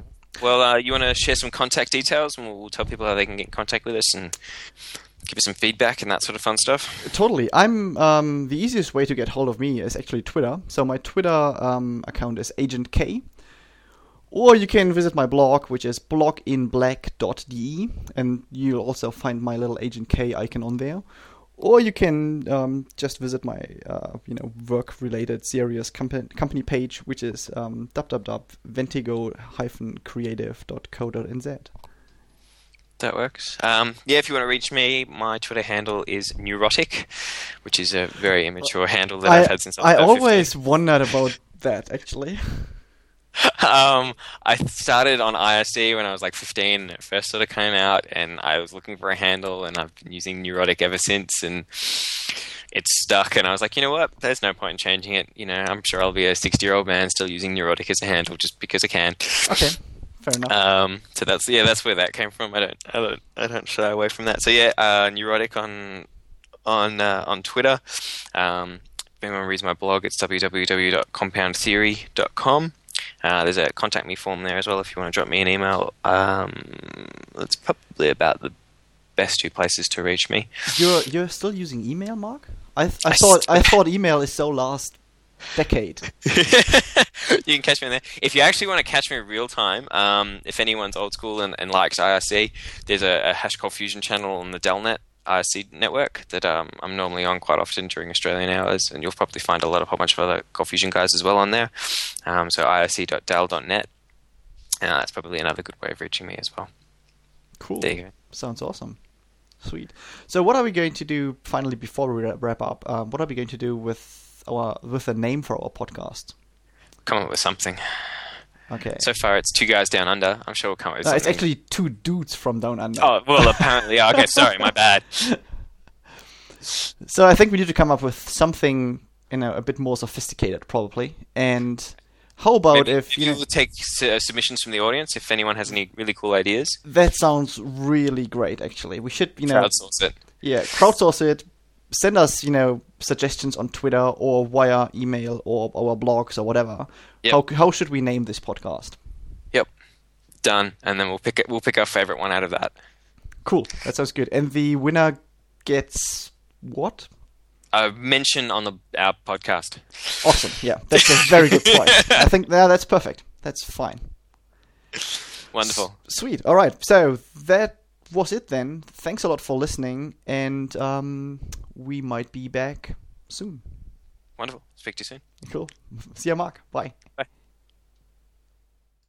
Well, uh, you want to share some contact details, and we'll, we'll tell people how they can get in contact with us and give us some feedback and that sort of fun stuff. Totally. I'm um, the easiest way to get hold of me is actually Twitter. So my Twitter um, account is Agent K. Or you can visit my blog, which is bloginblack.de, and you'll also find my little Agent K icon on there. Or you can um, just visit my, uh, you know, work-related serious company company page, which is um, www.ventego-creative.co.nz. That works. Um, yeah, if you want to reach me, my Twitter handle is neurotic, which is a very immature handle that I, have had since I was I about 15. always wondered about that, actually. [laughs] [laughs] um, I started on IRC when I was like 15. and It first sort of came out, and I was looking for a handle, and I've been using Neurotic ever since, and it's stuck. And I was like, you know what? There's no point in changing it. You know, I'm sure I'll be a 60 year old man still using Neurotic as a handle just because I can. Okay, fair enough. Um, so that's yeah, that's where that came from. I don't, I don't, I don't shy away from that. So yeah, uh, neurotic on on uh, on Twitter. Um, if anyone reads my blog, it's www.compoundtheory.com. Uh, there's a contact me form there as well if you want to drop me an email. Um, that's probably about the best two places to reach me. You're you're still using email, Mark? I th- I, I thought st- I thought email is so last decade. [laughs] you can catch me in there. If you actually want to catch me real time, um, if anyone's old school and, and likes IRC, there's a, a hash coldfusion channel on the DALnet IRC network that um, I'm normally on quite often during Australian hours, and you'll probably find a lot of whole bunch of other fusion guys as well on there. Um, so irc.dal.net. Uh, that's probably another good way of reaching me as well. Cool. There you go. Sounds awesome. Sweet. So, what are we going to do finally before we wrap up? Um, what are we going to do with our with a name for our podcast? Come up with something. Okay. So far, it's two guys down under. I'm sure we'll come up with No, it's actually two dudes from down under. Oh well, apparently. Okay, sorry, my bad. [laughs] [laughs] So I think we need to come up with something, you know, a bit more sophisticated, probably. And how about Maybe if you know? take uh, submissions from the audience if anyone has any really cool ideas. That sounds really great. Actually, we should, you know, Crowdsource it. yeah, crowdsource it. Send us, you know, suggestions on Twitter or via email or our blogs or whatever. Yep. How how should we name this podcast? Yep, done. And then we'll pick it. We'll pick our favorite one out of that. Cool. That sounds good. And the winner gets what? A mention on the our podcast. Awesome. Yeah, that's a very good choice. [laughs] I think yeah, that's perfect. That's fine. Wonderful. Sweet. All right. So that was it then. Thanks a lot for listening, and um, we might be back soon. Wonderful. Speak to you soon. Cool. [laughs] See you, Mark. Bye. Bye.